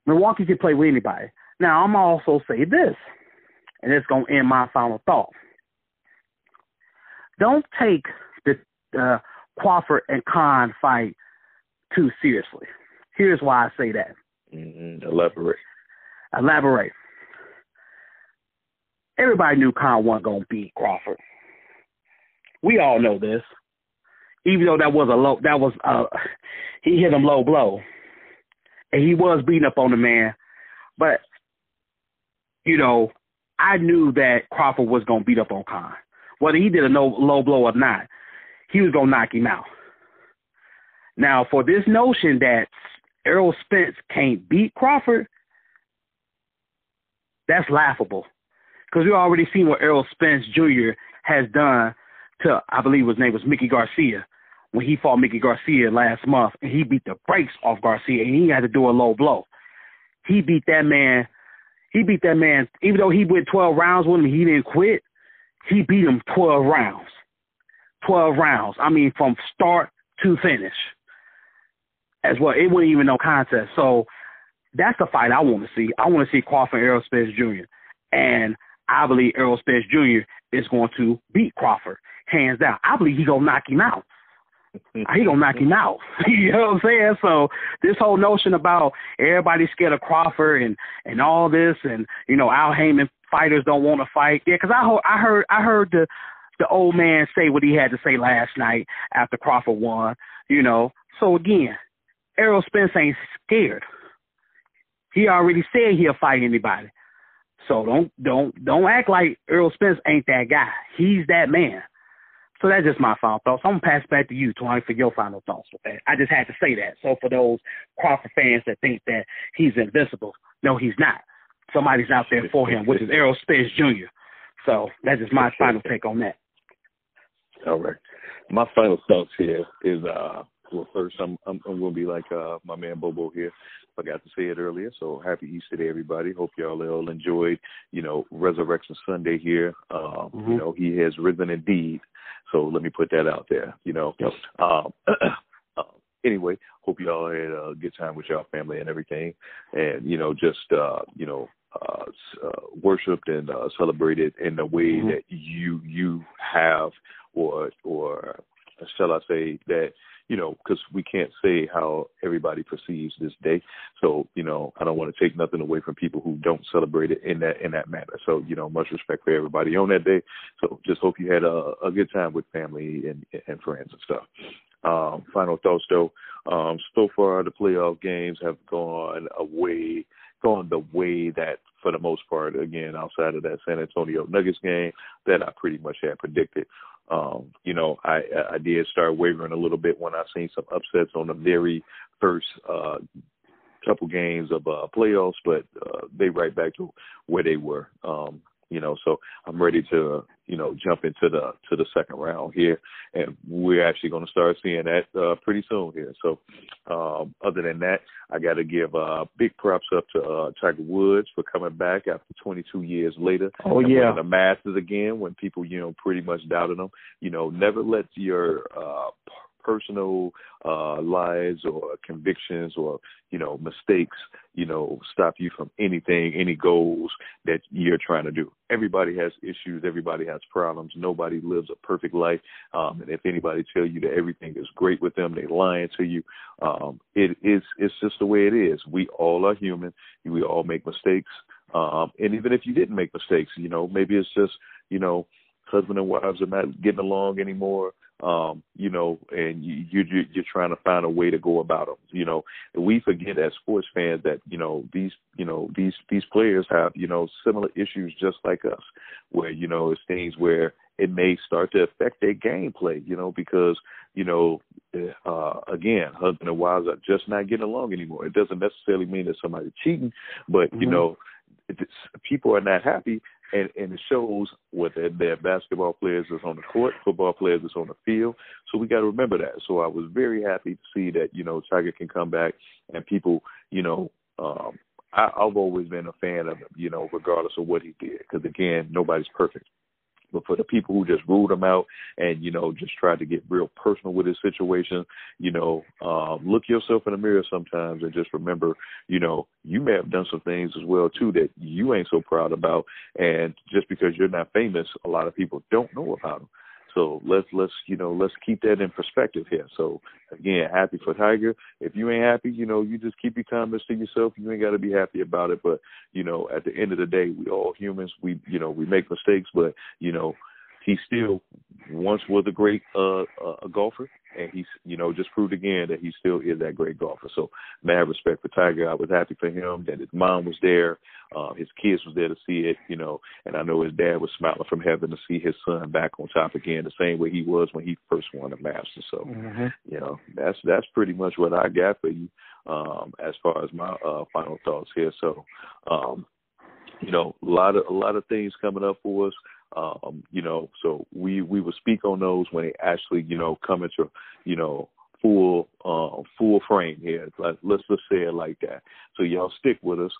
Milwaukee can play with anybody. Now I'm also say this, and it's gonna end my final thought. Don't take the uh, Crawford and Khan fight too seriously. Here's why I say that. Mm-hmm. Elaborate. Elaborate. Everybody knew Khan wasn't gonna beat Crawford. We all know this. Even though that was a low, that was uh, he hit him low blow, and he was beating up on the man. But you know, I knew that Crawford was gonna beat up on Khan, whether he did a no low blow or not. He was gonna knock him out. Now, for this notion that Errol Spence can't beat Crawford, that's laughable. Because we already seen what Errol Spence Jr. has done to I believe his name was Mickey Garcia when he fought Mickey Garcia last month and he beat the brakes off Garcia and he had to do a low blow. He beat that man he beat that man even though he went twelve rounds with him he didn't quit. he beat him 12 rounds. 12 rounds. I mean, from start to finish. As well, it wasn't even no contest. So that's the fight I want to see. I want to see Crawford and Errol Spence Jr. And I believe Errol Spence Jr. is going to beat Crawford hands down. I believe he gonna knock him out. [laughs] he gonna knock him out. [laughs] you know what I'm saying? So this whole notion about everybody scared of Crawford and and all this, and you know Al Haymon fighters don't want to fight. Yeah, because I heard I heard I heard the the old man say what he had to say last night after Crawford won. You know, so again, Errol Spence ain't scared. He already said he'll fight anybody. So don't don't don't act like Errol Spence ain't that guy. He's that man. So that's just my final thoughts. I'm gonna pass back to you, Tony, for your final thoughts with that. I just had to say that. So for those Crawford fans that think that he's invincible, no, he's not. Somebody's out there for him, which is Errol Spence Jr. So that's just my final take on that. All right. My final thoughts here is uh well first I'm I'm, I'm gonna be like uh my man Bobo here. I forgot to say it earlier. So happy Easter to everybody. Hope y'all all enjoyed, you know, Resurrection Sunday here. Um, mm-hmm. you know, he has risen indeed. So let me put that out there, you know. Yep. Um, [clears throat] um, anyway, hope y'all had a good time with y'all family and everything. And, you know, just uh, you know, uh, uh, worshipped and uh, celebrated in the way mm-hmm. that you you have, or or shall I say that you know because we can't say how everybody perceives this day. So you know I don't want to take nothing away from people who don't celebrate it in that in that manner. So you know much respect for everybody on that day. So just hope you had a, a good time with family and and friends and stuff. Um, final thoughts though. Um, so far the playoff games have gone away going the way that, for the most part, again, outside of that San Antonio Nuggets game, that I pretty much had predicted. Um, you know, I I did start wavering a little bit when I seen some upsets on the very first uh couple games of uh playoffs, but uh they right back to where they were. Um you know so i'm ready to you know jump into the to the second round here. And we're actually going to start seeing that uh pretty soon here. So um other than that i got to give uh big props up to uh tiger woods for coming back after 22 years later. Oh yeah. the masters again when people you know pretty much doubted him. You know never let your uh personal uh, lies or convictions or you know mistakes you know stop you from anything any goals that you're trying to do. Everybody has issues. Everybody has problems. Nobody lives a perfect life. Um and if anybody tell you that everything is great with them they're lying to you um it is it's just the way it is. We all are human. We all make mistakes. Um and even if you didn't make mistakes you know maybe it's just you know husband and wives are not getting along anymore um, you know, and you, you you're trying to find a way to go about them. You know, we forget as sports fans that you know these you know these these players have you know similar issues just like us, where you know it's things where it may start to affect their gameplay. You know, because you know, uh, again, husband and wives are just not getting along anymore. It doesn't necessarily mean that somebody's cheating, but mm-hmm. you know, it's, people are not happy and, and it shows whether their basketball players is on the court, football players is on the field. So we got to remember that. So I was very happy to see that you know Tiger can come back and people, you know, um, I, I've always been a fan of him, you know, regardless of what he did, because again, nobody's perfect. But for the people who just ruled him out and, you know, just tried to get real personal with his situation, you know, um, look yourself in the mirror sometimes and just remember, you know, you may have done some things as well too that you ain't so proud about. And just because you're not famous, a lot of people don't know about them. So let's let's you know let's keep that in perspective here. So again, happy for Tiger. If you ain't happy, you know you just keep your comments to yourself. You ain't got to be happy about it. But you know, at the end of the day, we all humans. We you know we make mistakes, but you know he still once was a great uh, uh, a golfer, and he's you know just proved again that he still is that great golfer. So mad respect for Tiger. I was happy for him that his mom was there, uh, his kids was there to see it, you know, and I know his dad was smiling from heaven to see his son back on top again, the same way he was when he first won the Masters. So mm-hmm. you know that's that's pretty much what I got for you um, as far as my uh, final thoughts here. So. Um, you know, a lot of a lot of things coming up for us. Um, you know, so we we will speak on those when they actually, you know, come into, you know, full uh, full frame here. Let, let's just say it like that. So y'all stick with us.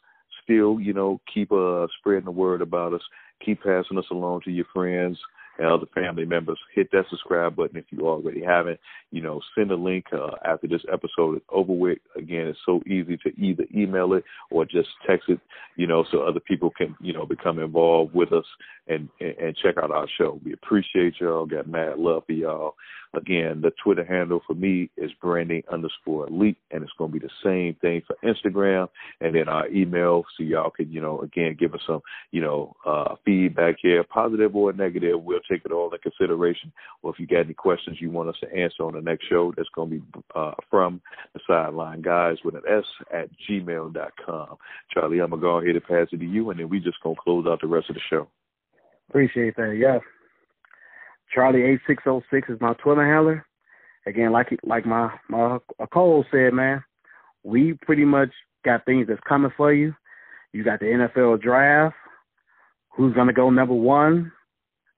Still, you know, keep uh spreading the word about us. Keep passing us along to your friends. and other family members. Hit that subscribe button if you already haven't. You know, send a link uh, after this episode is over with. Again, it's so easy to either email it or just text it. You know, so other people can you know become involved with us and and, check out our show. We appreciate y'all. Got mad love for y'all. Again, the Twitter handle for me is branding underscore elite, and it's going to be the same thing for Instagram. And then our email, so y'all can, you know, again, give us some, you know, uh, feedback here, positive or negative. We'll take it all in consideration. Or if you got any questions you want us to answer on the next show, that's going to be uh, from the sideline guys with an S at gmail.com. Charlie, I'm to go ahead and pass it to you, and then we just to close out the rest of the show. Appreciate that. Yeah. Charlie eight six zero oh six is my Twitter handler. Again, like like my my Cole said, man, we pretty much got things that's coming for you. You got the NFL draft. Who's gonna go number one?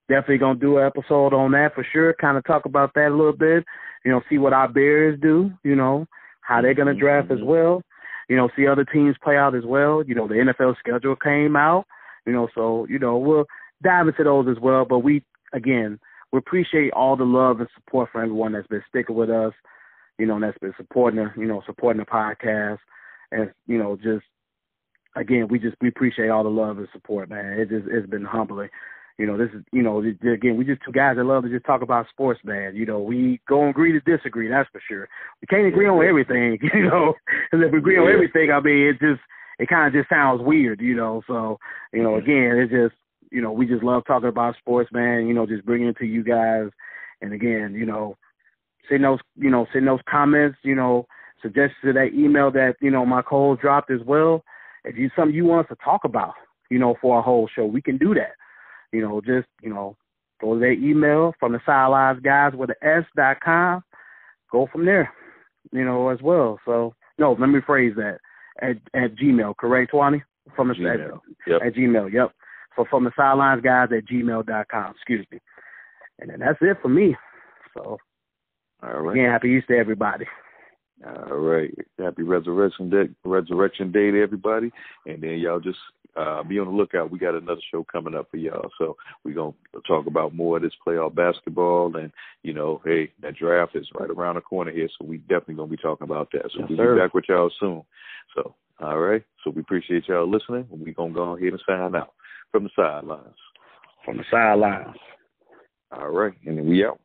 Definitely gonna do an episode on that for sure. Kind of talk about that a little bit. You know, see what our Bears do. You know, how they're gonna draft mm-hmm. as well. You know, see other teams play out as well. You know, the NFL schedule came out. You know, so you know we'll dive into those as well. But we again, we appreciate all the love and support for everyone that's been sticking with us, you know, that's been supporting, you know, supporting the podcast, and you know, just again, we just we appreciate all the love and support, man. It just it's been humbling. You know, this is you know, again, we just two guys that love to just talk about sports, man. You know, we go and agree to disagree, that's for sure. We can't agree on everything, [laughs] you know. And if we agree on everything, I mean, it just it kind of just sounds weird, you know. So, you know, again, it's just you know, we just love talking about sports, man. You know, just bringing it to you guys. And again, you know, send those, you know, send those comments, you know, suggestions to that email that you know my co dropped as well. If you something you want us to talk about, you know, for a whole show, we can do that. You know, just you know, go to that email from the sidelines guys with the S dot com. Go from there, you know, as well. So no, let me phrase that at at Gmail, correct, Twani? From the Gmail. At, yep. at Gmail, yep for from the sidelines guys at gmail.com. Excuse me. And then that's it for me. So, all right. Again, happy Easter, everybody. All right. Happy Resurrection Day, Resurrection Day to everybody. And then y'all just uh, be on the lookout. We got another show coming up for y'all. So we're going to talk about more of this playoff basketball. And, you know, hey, that draft is right around the corner here. So we definitely going to be talking about that. So yes, we'll sir. be back with y'all soon. So, all right. So we appreciate y'all listening. We're going to go ahead and sign out from the sidelines. From the sidelines. All right, and we out.